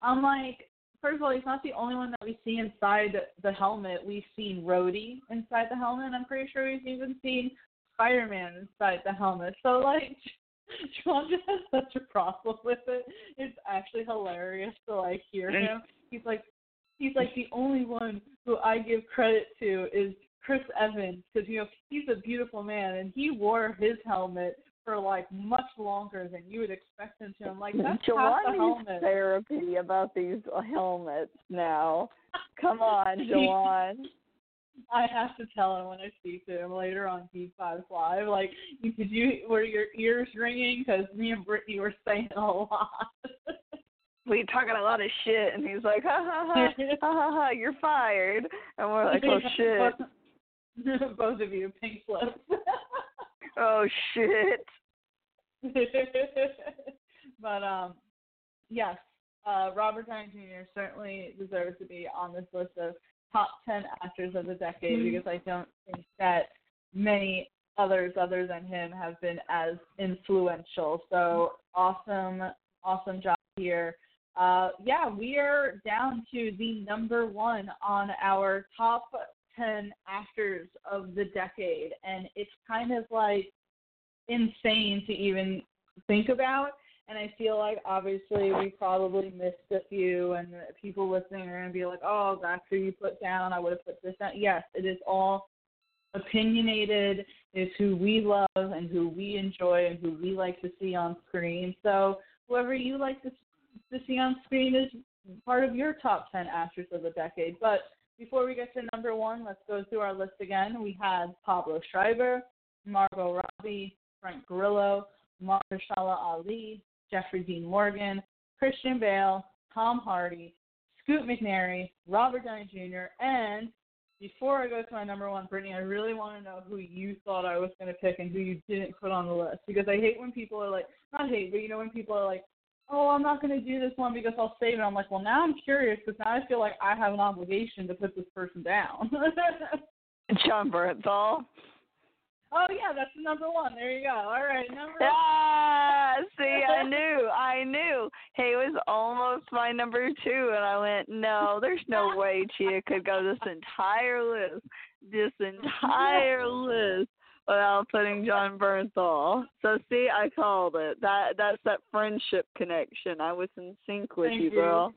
I'm like, first of all, he's not the only one that we see inside the helmet. We've seen Rhodey inside the helmet, I'm pretty sure we've even seen Spider Man inside the helmet. So like John just has such a problem with it. It's actually hilarious to like hear him. He's like he's like the only one who I give credit to is Chris Evans because you know he's a beautiful man and he wore his helmet for like much longer than you would expect him to. I'm like, that's half the helmet. therapy about these helmets now. Come on, Jawan. I have to tell him when I speak to him later on P5 Live. Like, did you were your ears ringing? Because me and Brittany were saying a lot. we talking a lot of shit, and he's like, ha ha ha, ha ha ha, you're fired, and we're like, oh shit. Both of you, pink slips. Oh shit. but um, yes, uh, Robert Downey Jr. certainly deserves to be on this list of top ten actors of the decade mm-hmm. because I don't think that many others other than him have been as influential. So awesome, awesome job here. Uh, yeah, we are down to the number one on our top 10 actors of the decade. And it's kind of like insane to even think about. And I feel like obviously we probably missed a few, and people listening are going to be like, oh, that's who you put down. I would have put this down. Yes, it is all opinionated. It's who we love and who we enjoy and who we like to see on screen. So whoever you like to, to see on screen is part of your top 10 actors of the decade. But before we get to number one, let's go through our list again. We had Pablo Schreiber, Margot Robbie, Frank Grillo, Mahershala Ali, Jeffrey Dean Morgan, Christian Bale, Tom Hardy, Scoot McNairy, Robert Downey Jr., and before I go to my number one, Brittany, I really want to know who you thought I was going to pick and who you didn't put on the list because I hate when people are like, not hate, but you know when people are like, oh, I'm not going to do this one because I'll save it. I'm like, well, now I'm curious because now I feel like I have an obligation to put this person down. Jon Bernthal. Oh yeah, that's number one. There you go. All right, number. Ah, see, I knew, I knew. He was almost my number two, and I went, no, there's no way Chia could go this entire list, this entire list without putting Jon Bernthal. So see, I called it. That that's that friendship connection. I was in sync with Thank you, girl.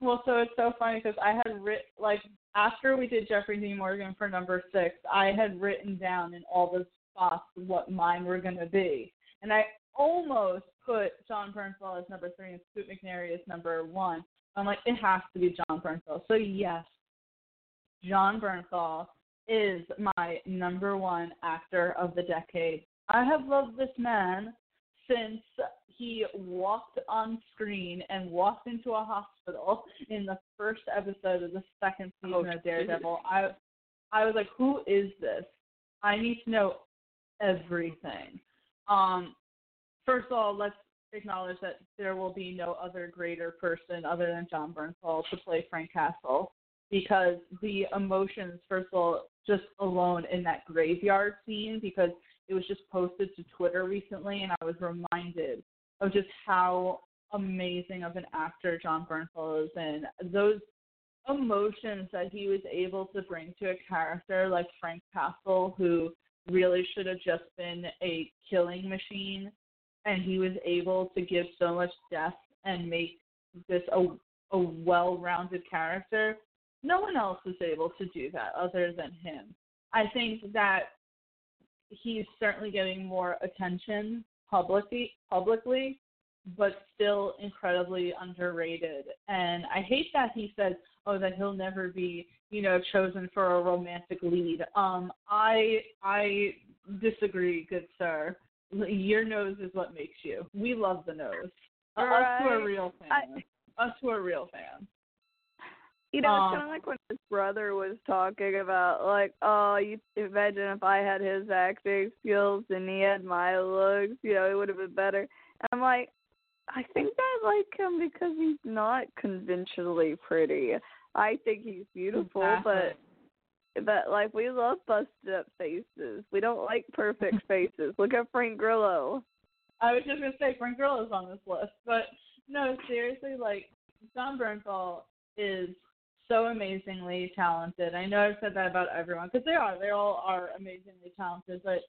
Well, so it's so funny because I had writ like after we did Jeffrey Dean Morgan for number six, I had written down in all the spots what mine were going to be, and I almost put Jon Bernthal as number three and Scoot McNairy as number one. I'm like, it has to be Jon Bernthal. So yes, Jon Bernthal is my number one actor of the decade. I have loved this man since he walked on screen and walked into a hospital in the first episode of the second season Oh, of Daredevil. I I was like, who is this? I need to know everything. Um, first of all, let's acknowledge that there will be no other greater person other than Jon Bernthal to play Frank Castle because the emotions, first of all, just alone in that graveyard scene, because it was just posted to Twitter recently, and I was reminded of just how amazing of an actor Jon Bernthal is, and those emotions that he was able to bring to a character like Frank Castle, who really should have just been a killing machine, and he was able to give so much depth and make this a a well-rounded character. No one else is able to do that other than him. I think that he's certainly getting more attention publicly, publicly, but still incredibly underrated. And I hate that he says "Oh, that he'll never be, you know, chosen for a romantic lead." Um, I I disagree, good sir. Your nose is what makes you. We love the nose. Us who are real fans. Us who are real fans. You know, Um, it's kind of like when his brother was talking about, like, oh, you imagine if I had his acting skills and he had my looks, you know, it would have been better. And I'm like, I think I like him because he's not conventionally pretty. I think he's beautiful, Exactly. but but like we love busted up faces. We don't like perfect faces. Look at Frank Grillo. I was just gonna say Frank Grillo's on this list, but no, seriously, like Jon Bernthal is so amazingly talented. I know I've said that about everyone because they are. They all are amazingly talented, but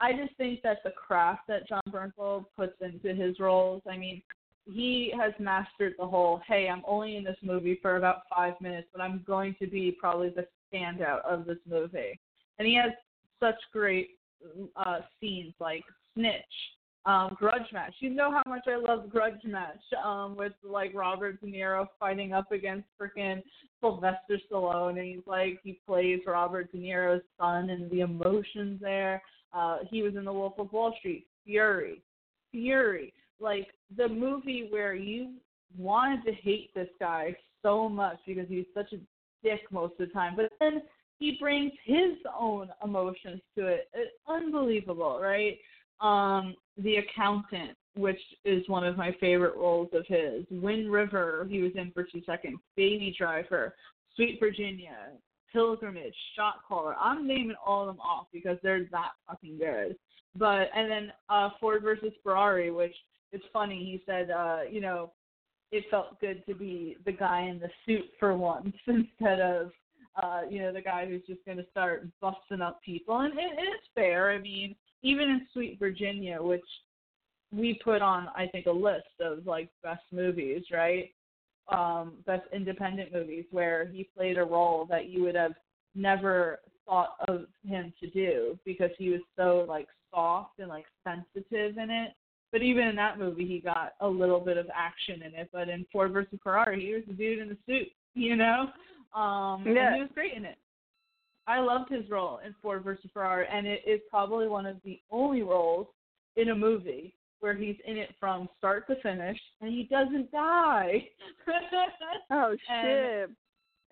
I just think that the craft that Jon Bernthal puts into his roles. I mean, he has mastered the whole. Hey, I'm only in this movie for about five minutes, but I'm going to be probably the standout of this movie, and he has such great uh, scenes like Snitch um, Grudge Match. You know how much I love Grudge Match um, with like Robert De Niro fighting up against freaking Sylvester Stallone, and he's like he plays Robert De Niro's son, and the emotions there. Uh, he was in The Wolf of Wall Street, Fury, Fury, like the movie where you wanted to hate this guy so much because he's such a dick most of the time, but then he brings his own emotions to it. It's unbelievable, right? Um the accountant which is one of my favorite roles of his. Wind river he was in for two seconds. Baby driver sweet virginia pilgrimage shot caller. I'm naming all of them off because they're that fucking good. But and then uh ford versus ferrari which is funny he said uh you know it felt good to be the guy in the suit for once instead of uh you know the guy who's just going to start busting up people. And it, it's fair. I mean even in Sweet Virginia, which we put on, I think, a list of like best movies, right? Um, best independent movies where he played a role that you would have never thought of him to do because he was so like soft and like sensitive in it. But even in that movie, he got a little bit of action in it. But in Ford versus Ferrari, he was the dude in the suit, you know. Um, Yeah. and he was great in it. I loved his role in Ford versus Ferrari, and it is probably one of the only roles in a movie where he's in it from start to finish and he doesn't die. oh And- shit!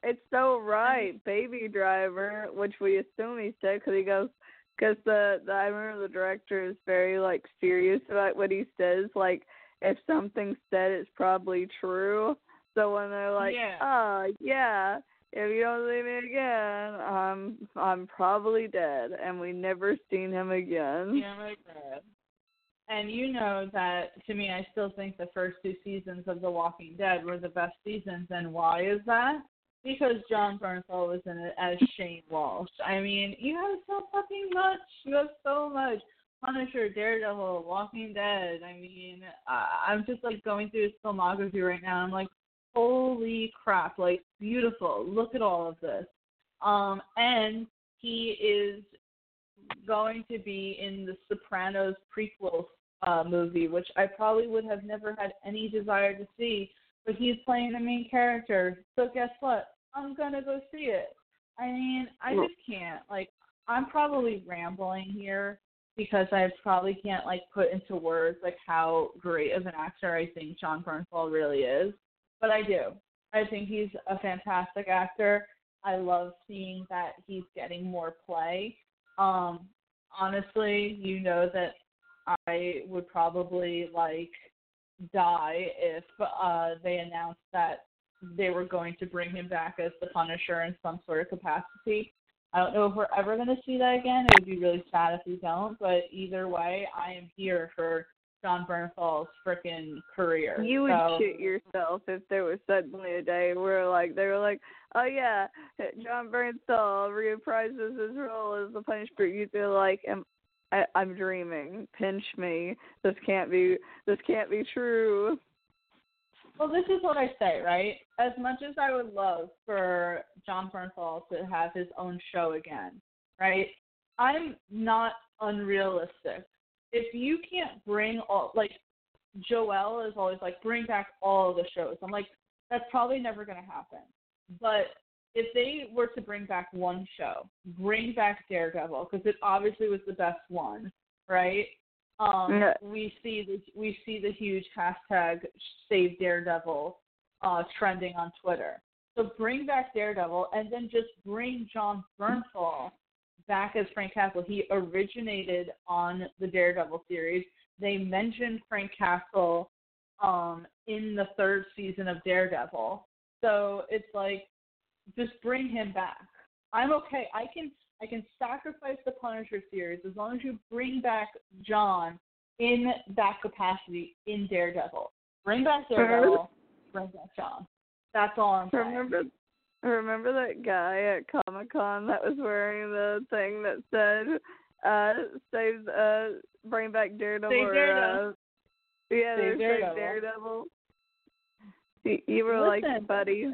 It's so right, Baby Driver, which we assume he said because he goes, because the, the I remember the director is very like serious about what he says. Like if something's said, it's probably true. So when they're like, Yeah. oh yeah, if you don't see me again, I'm I'm probably dead, and we never seen him again. Yeah. And you know that to me, I still think the first two seasons of The Walking Dead were the best seasons. And why is that? Because Jon Bernthal was in it as Shane Walsh. I mean, you have so fucking much. You have so much. Punisher, Daredevil, Walking Dead. I mean, I'm just like going through his filmography right now. I'm like, holy crap! Like, beautiful. Look at all of this. Um, and he is going to be in the Sopranos prequel uh, movie, which I probably would have never had any desire to see, but he's playing the main character. So guess what? I'm gonna go see it. I mean, I just can't. Like, I'm probably rambling here because I probably can't like put into words like how great of an actor I think Jon Bernthal really is, but I do. I think he's a fantastic actor. I love seeing that he's getting more play. Um, honestly, you know that I would probably like die if uh they announced that they were going to bring him back as the Punisher in some sort of capacity. I don't know if we're ever going to see that again. It would be really sad if we don't. But either way, I am here for Jon Bernthal's freaking career. You would so, shit yourself if there was suddenly a day where like they were like, oh yeah, Jon Bernthal reprises his role as the Punisher. You'd be like, am I, I'm dreaming. Pinch me. This can't be. This can't be true. Well, this is what I say, right? As much as I would love for Jon Bernthal to have his own show again, right? I'm not unrealistic. If you can't bring all, like, Joelle is always like, bring back all the shows. I'm like, that's probably never going to happen. But if they were to bring back one show, bring back Daredevil, because it obviously was the best one, right? Um, Yeah. we see the we see the huge hashtag Save Daredevil uh, trending on Twitter. So bring back Daredevil, and then just bring Jon Bernthal back as Frank Castle. He originated on the Daredevil series. They mentioned Frank Castle um, in the third season of Daredevil. So it's like, just bring him back. I'm okay. I can I can sacrifice the Punisher series as long as you bring back Jon in that capacity in Daredevil. Bring back Daredevil. Bring back Jon. That's all I'm saying. Remember, remember that guy at Comic Con that was wearing the thing that said, uh, "Save, uh, bring back Daredevil." Save or, Daredevil. Uh, yeah, Save Daredevil. Daredevil. You, you were like, buddy,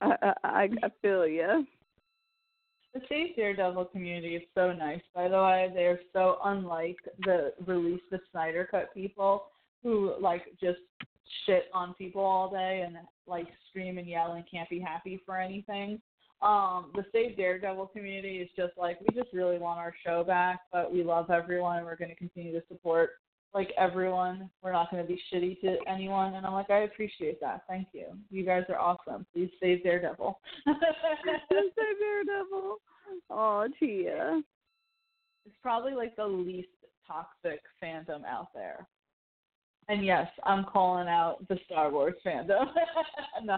I, I, I feel you. The Save Daredevil community is so nice. By the way, they're so unlike the release the Snyder Cut people who like just shit on people all day and like scream and yell and can't be happy for anything. Um, the Save Daredevil community is just like we just really want our show back, but we love everyone and we're going to continue to support like everyone. We're not going to be shitty to anyone, and I'm like I appreciate that. Thank you. You guys are awesome. Please save Daredevil. Say Daredevil. Oh, Tia. it's probably like the least toxic fandom out there. And yes, I'm calling out the Star Wars fandom. no.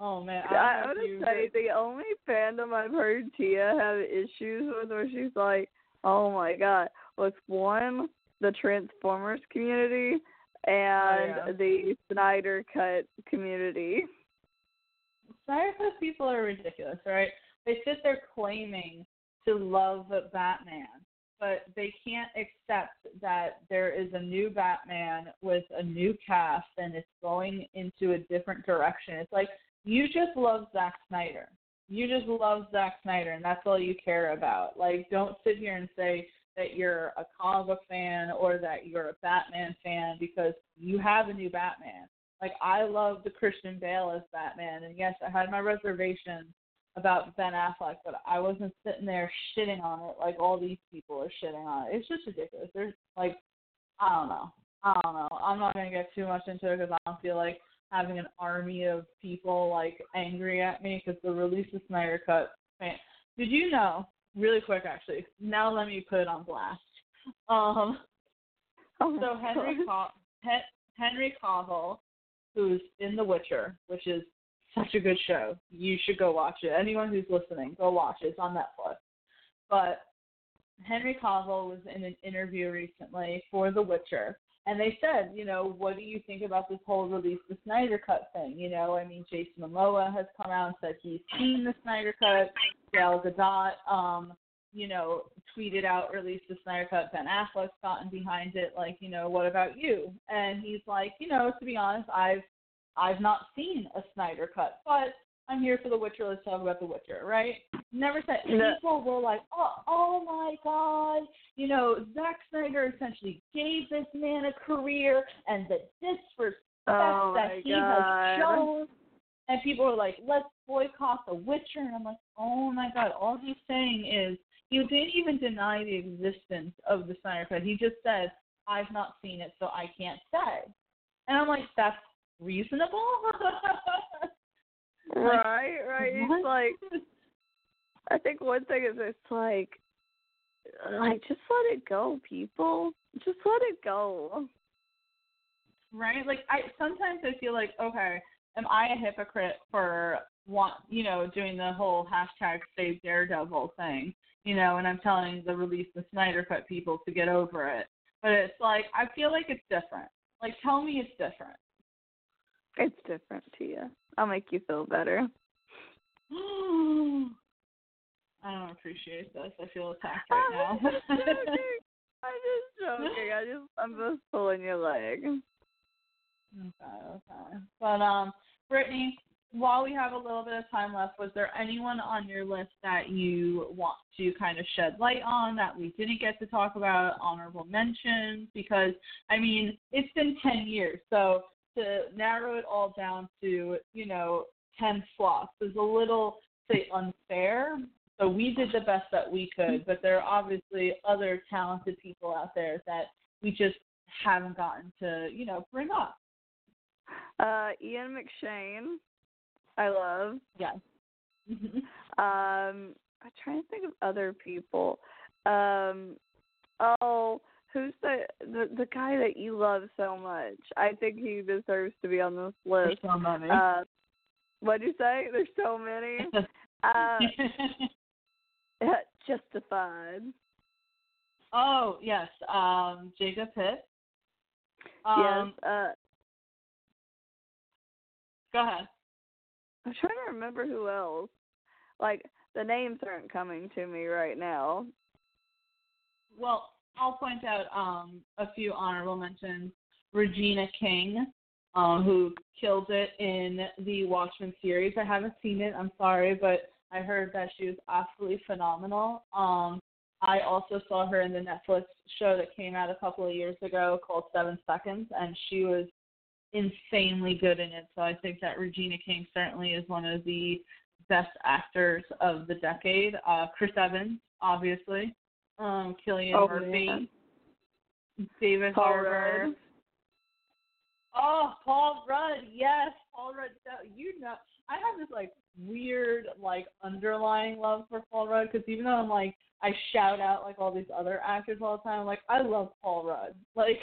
Oh man, I, I, don't I'm know if you gonna say the only fandom I've heard Tia have issues with, where she's like, "Oh my god," was one the Transformers community oh, and yeah. the Snyder Cut community. Snyder Cut people are ridiculous, right? They sit there claiming to love Batman, but they can't accept that there is a new Batman with a new cast and it's going into a different direction. It's like you just love Zack Snyder. You just love Zack Snyder, and that's all you care about. Like, don't sit here and say that you're a comic fan or that you're a Batman fan because you have a new Batman. Like, I love the Christian Bale as Batman, and yes, I had my reservations about Ben Affleck, but I wasn't sitting there shitting on it like all these people are shitting on it. It's just ridiculous. There's like, I don't know. I don't know. I'm not gonna get too much into it because I don't feel like having an army of people like angry at me because the release of Snyder Cut. Man, did you know? Really quick, actually. Now let me put it on blast. Um, Oh so Henry God. Caw- Henry Cavill, who's in The Witcher, which is such a good show. You should go watch it. Anyone who's listening, go watch it. It's on Netflix. But Henry Cavill was in an interview recently for The Witcher, and they said, you know, what do you think about this whole release the Snyder Cut thing? You know, I mean, Jason Momoa has come out and said he's seen the Snyder Cut. Gal Gadot, um, you know, tweeted out release the Snyder Cut. Ben Affleck's gotten behind it. Like, you know, what about you? And he's like, you know, to be honest, I've I've not seen a Snyder Cut, but I'm here for The Witcher. Let's talk about The Witcher, right? Never said. No. People were like, oh, oh my God, you know, Zack Snyder essentially gave this man a career, and the disrespect Oh that he God. has shown. And people were like, let's boycott The Witcher. And I'm like, oh my God, all he's saying is, he didn't even deny the existence of the Snyder Cut. He just said, I've not seen it, so I can't say. And I'm like, that's reasonable? Right, right. It's like I think one thing is it's like like just let it go, people. Just let it go. right? Like I sometimes I feel like, okay, am I a hypocrite for want you know, doing the whole hashtag save Daredevil thing, you know, and I'm telling the release the Snyder Cut people to get over it. But it's like I feel like it's different. Like tell me it's different. It's different, Tia. I'll make you feel better. I don't appreciate this. I feel attacked right now. I'm just joking. I'm just joking. I just I'm just pulling your leg. Okay, okay. But um, Brittany, while we have a little bit of time left, was there anyone on your list that you want to kind of shed light on that we didn't get to talk about, honorable mentions? Because I mean, it's been ten years, so to narrow it all down to you know ten slots is a little say unfair. So we did the best that we could, but there are obviously other talented people out there that we just haven't gotten to, you know, bring up. Uh Ian McShane. I love. Yes. Um I'm trying to think of other people. Um oh, who's the the the guy that you love so much? I think he deserves to be on this list. There's so many. Uh what'd you say? There's so many. Uh justified. oh yes, um, Jacob Pitt. Um, yes. Uh Go ahead. I'm trying to remember who else. Like the names aren't coming to me right now. Well, I'll point out um, a few honorable mentions. Regina King, um, who killed it in the Watchmen series. I haven't seen it. I'm sorry, but I heard that she was absolutely phenomenal. Um, I also saw her in the Netflix show that came out a couple of years ago called Seven Seconds, and she was insanely good in it. So I think that Regina King certainly is one of the best actors of the decade. Uh, Chris Evans, obviously. Um, Cillian Oh, Murphy. man. David Paul Harbour. Rudd. Oh, Paul Rudd, yes, Paul Rudd. You know, I have this like weird like underlying love for Paul Rudd because even though I'm like I shout out like all these other actors all the time, I'm like I love Paul Rudd. Like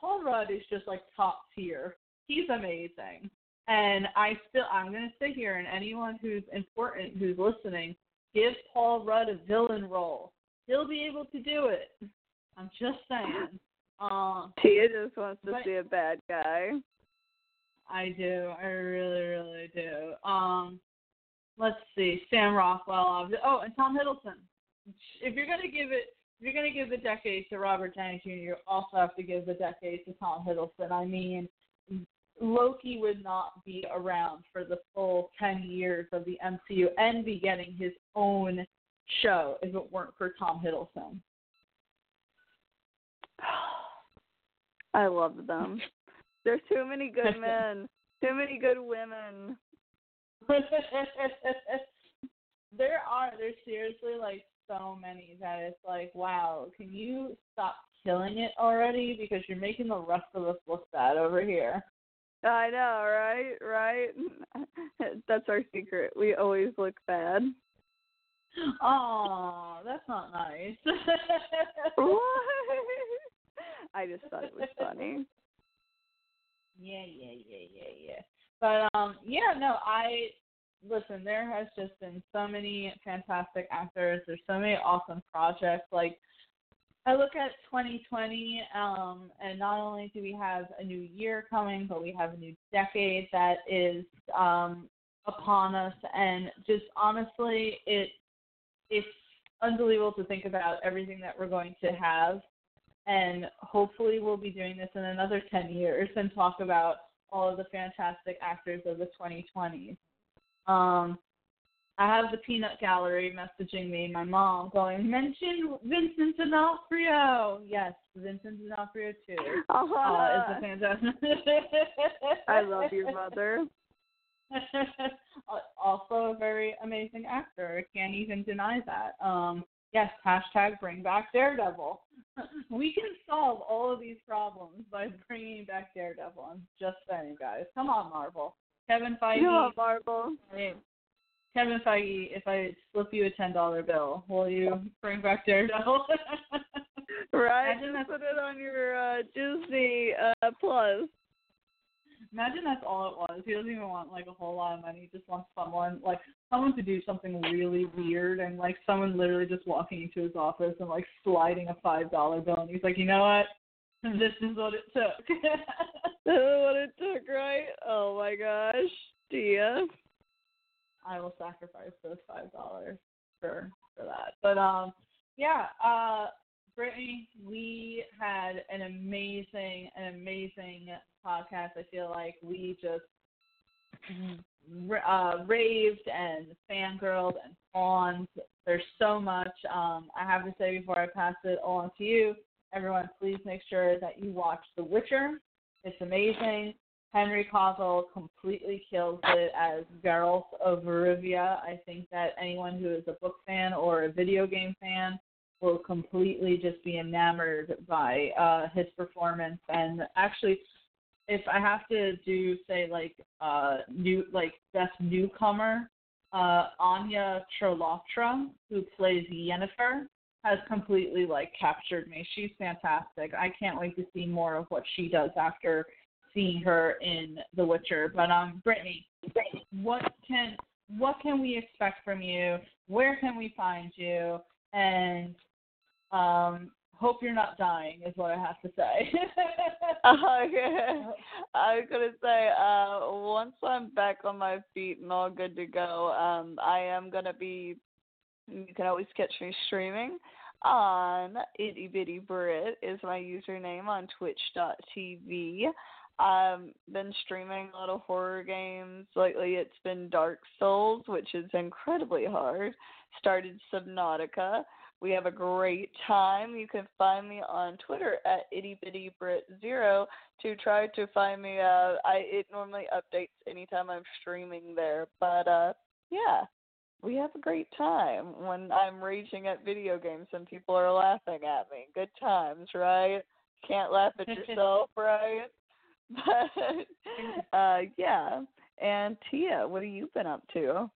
Paul Rudd is just like top tier. He's amazing, and I still I'm gonna sit here and anyone who's important who's listening, give Paul Rudd a villain role. He'll be able to do it. I'm just saying. Um, Tia just wants to see a bad guy. I do. I really, really do. Um, let's see. Sam Rockwell. Oh, and Tom Hiddleston. If you're gonna give it, if you're gonna give the decade to Robert Downey Jr., you also have to give the decade to Tom Hiddleston. I mean, Loki would not be around for the full ten years of the MCU and be getting his own show if it weren't for Tom Hiddleston. I love them. There's too many good men, too many good women. there are there's seriously like so many that it's like, wow, can you stop killing it already? Because you're making the rest of us look bad over here. I know, right? Right? That's our secret. We always look bad. Oh, that's not nice. what? I just thought it was funny. Yeah, yeah, yeah, yeah, yeah. But um, yeah, no, I listen. There has just been so many fantastic actors. There's so many awesome projects. Like I look at 2020, um, and not only do we have a new year coming, but we have a new decade that is um, upon us. And just honestly, it it's unbelievable to think about everything that we're going to have. And hopefully, we'll be doing this in another 10 years and talk about all of the fantastic actors of the 2020s. Um, I have the peanut gallery messaging me, my mom, going, mention Vincent D'Onofrio. Yes, Vincent D'Onofrio too. Uh-huh. Uh, is a fantastic. I love your mother. also a very amazing actor. Can't even deny that. Um, yes, hashtag bring back Daredevil. we can solve all of these problems by bringing back Daredevil. I'm just saying, guys. Come on, Marvel. Kevin Feige. No, Marvel. Kevin Feige, if I slip you a ten dollar bill, will you bring back Daredevil? right. Imagine Just put it on your uh, Disney uh, Plus. Imagine that's all it was. He doesn't even want like a whole lot of money. He just wants someone like someone to do something really weird and like someone literally just walking into his office and like sliding a five dollar bill and he's like, you know what? This is what it took. what it took, right? Oh my gosh, Dia. I will sacrifice those five dollars for for that. But um, yeah, uh, Brittany, we had an amazing, an amazing podcast. I feel like we just uh, raved and fangirled and fawned. There's so much. Um, I have to say before I pass it on to you, everyone, please make sure that you watch The Witcher. It's amazing. Henry Cavill completely kills it as Geralt of Rivia. I think that anyone who is a book fan or a video game fan will completely just be enamored by uh, his performance. And actually, if I have to do say like uh, new like best newcomer, uh, Anya Chalotra, who plays Yennefer, has completely like captured me. She's fantastic. I can't wait to see more of what she does after seeing her in The Witcher. But um, Brittany, what can what can we expect from you? Where can we find you? And um, hope you're not dying is what I have to say. okay. I was gonna say, uh, once I'm back on my feet and all good to go, um, I am gonna be. You can always catch me streaming on Itty Bitty Brit is my username on Twitch.tv. I've been streaming a lot of horror games. Lately, it's been Dark Souls, which is incredibly hard. Started Subnautica. We have a great time. You can find me on Twitter at ittybitty0 to try to find me. Uh, I it normally updates anytime I'm streaming there, but uh, yeah, we have a great time when I'm raging at video games and people are laughing at me. Good times, right? Can't laugh at yourself, right? But uh, yeah. And Tia, what have you been up to?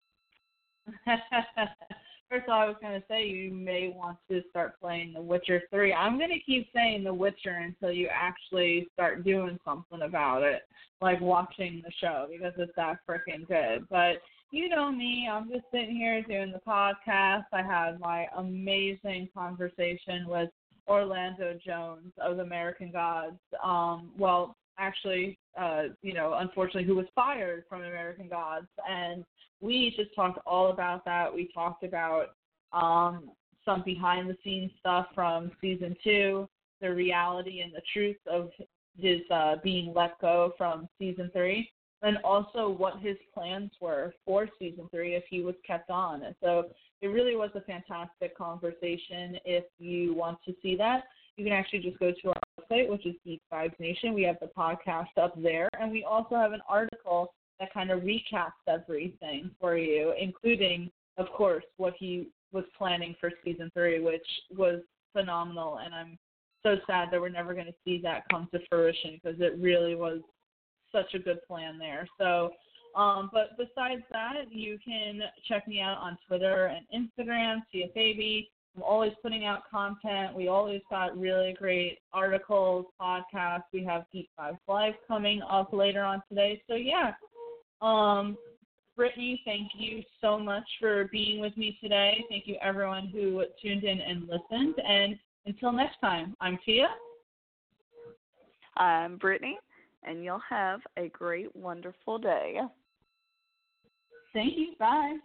First of all, I was going to say you may want to start playing The Witcher 3. I'm going to keep saying The Witcher until you actually start doing something about it, like watching the show, because it's that freaking good. But you know me, I'm just sitting here doing the podcast. I had my amazing conversation with Orlando Jones of American Gods. Um, well, actually, uh, you know, unfortunately, who was fired from American Gods, and we just talked all about that. We talked about um, some behind the scenes stuff from season two, the reality and the truth of his uh, being let go from season three, and also what his plans were for season three if he was kept on. And so it really was a fantastic conversation. If you want to see that, you can actually just go to our website, which is Geek Vibes Nation. We have the podcast up there, and we also have an article that kind of recaps everything for you, including, of course, what he was planning for season three, which was phenomenal. And I'm so sad that we're never going to see that come to fruition because it really was such a good plan there. So, um, but besides that, you can check me out on Twitter and Instagram, Baby. I'm always putting out content. We always got really great articles, podcasts. We have Deep Dive Live coming up later on today. So yeah, um, Brittany, thank you so much for being with me today. Thank you everyone who tuned in and listened. And until next time, I'm Tia. I'm Brittany, and you'll have a great, wonderful day. Thank you. Bye.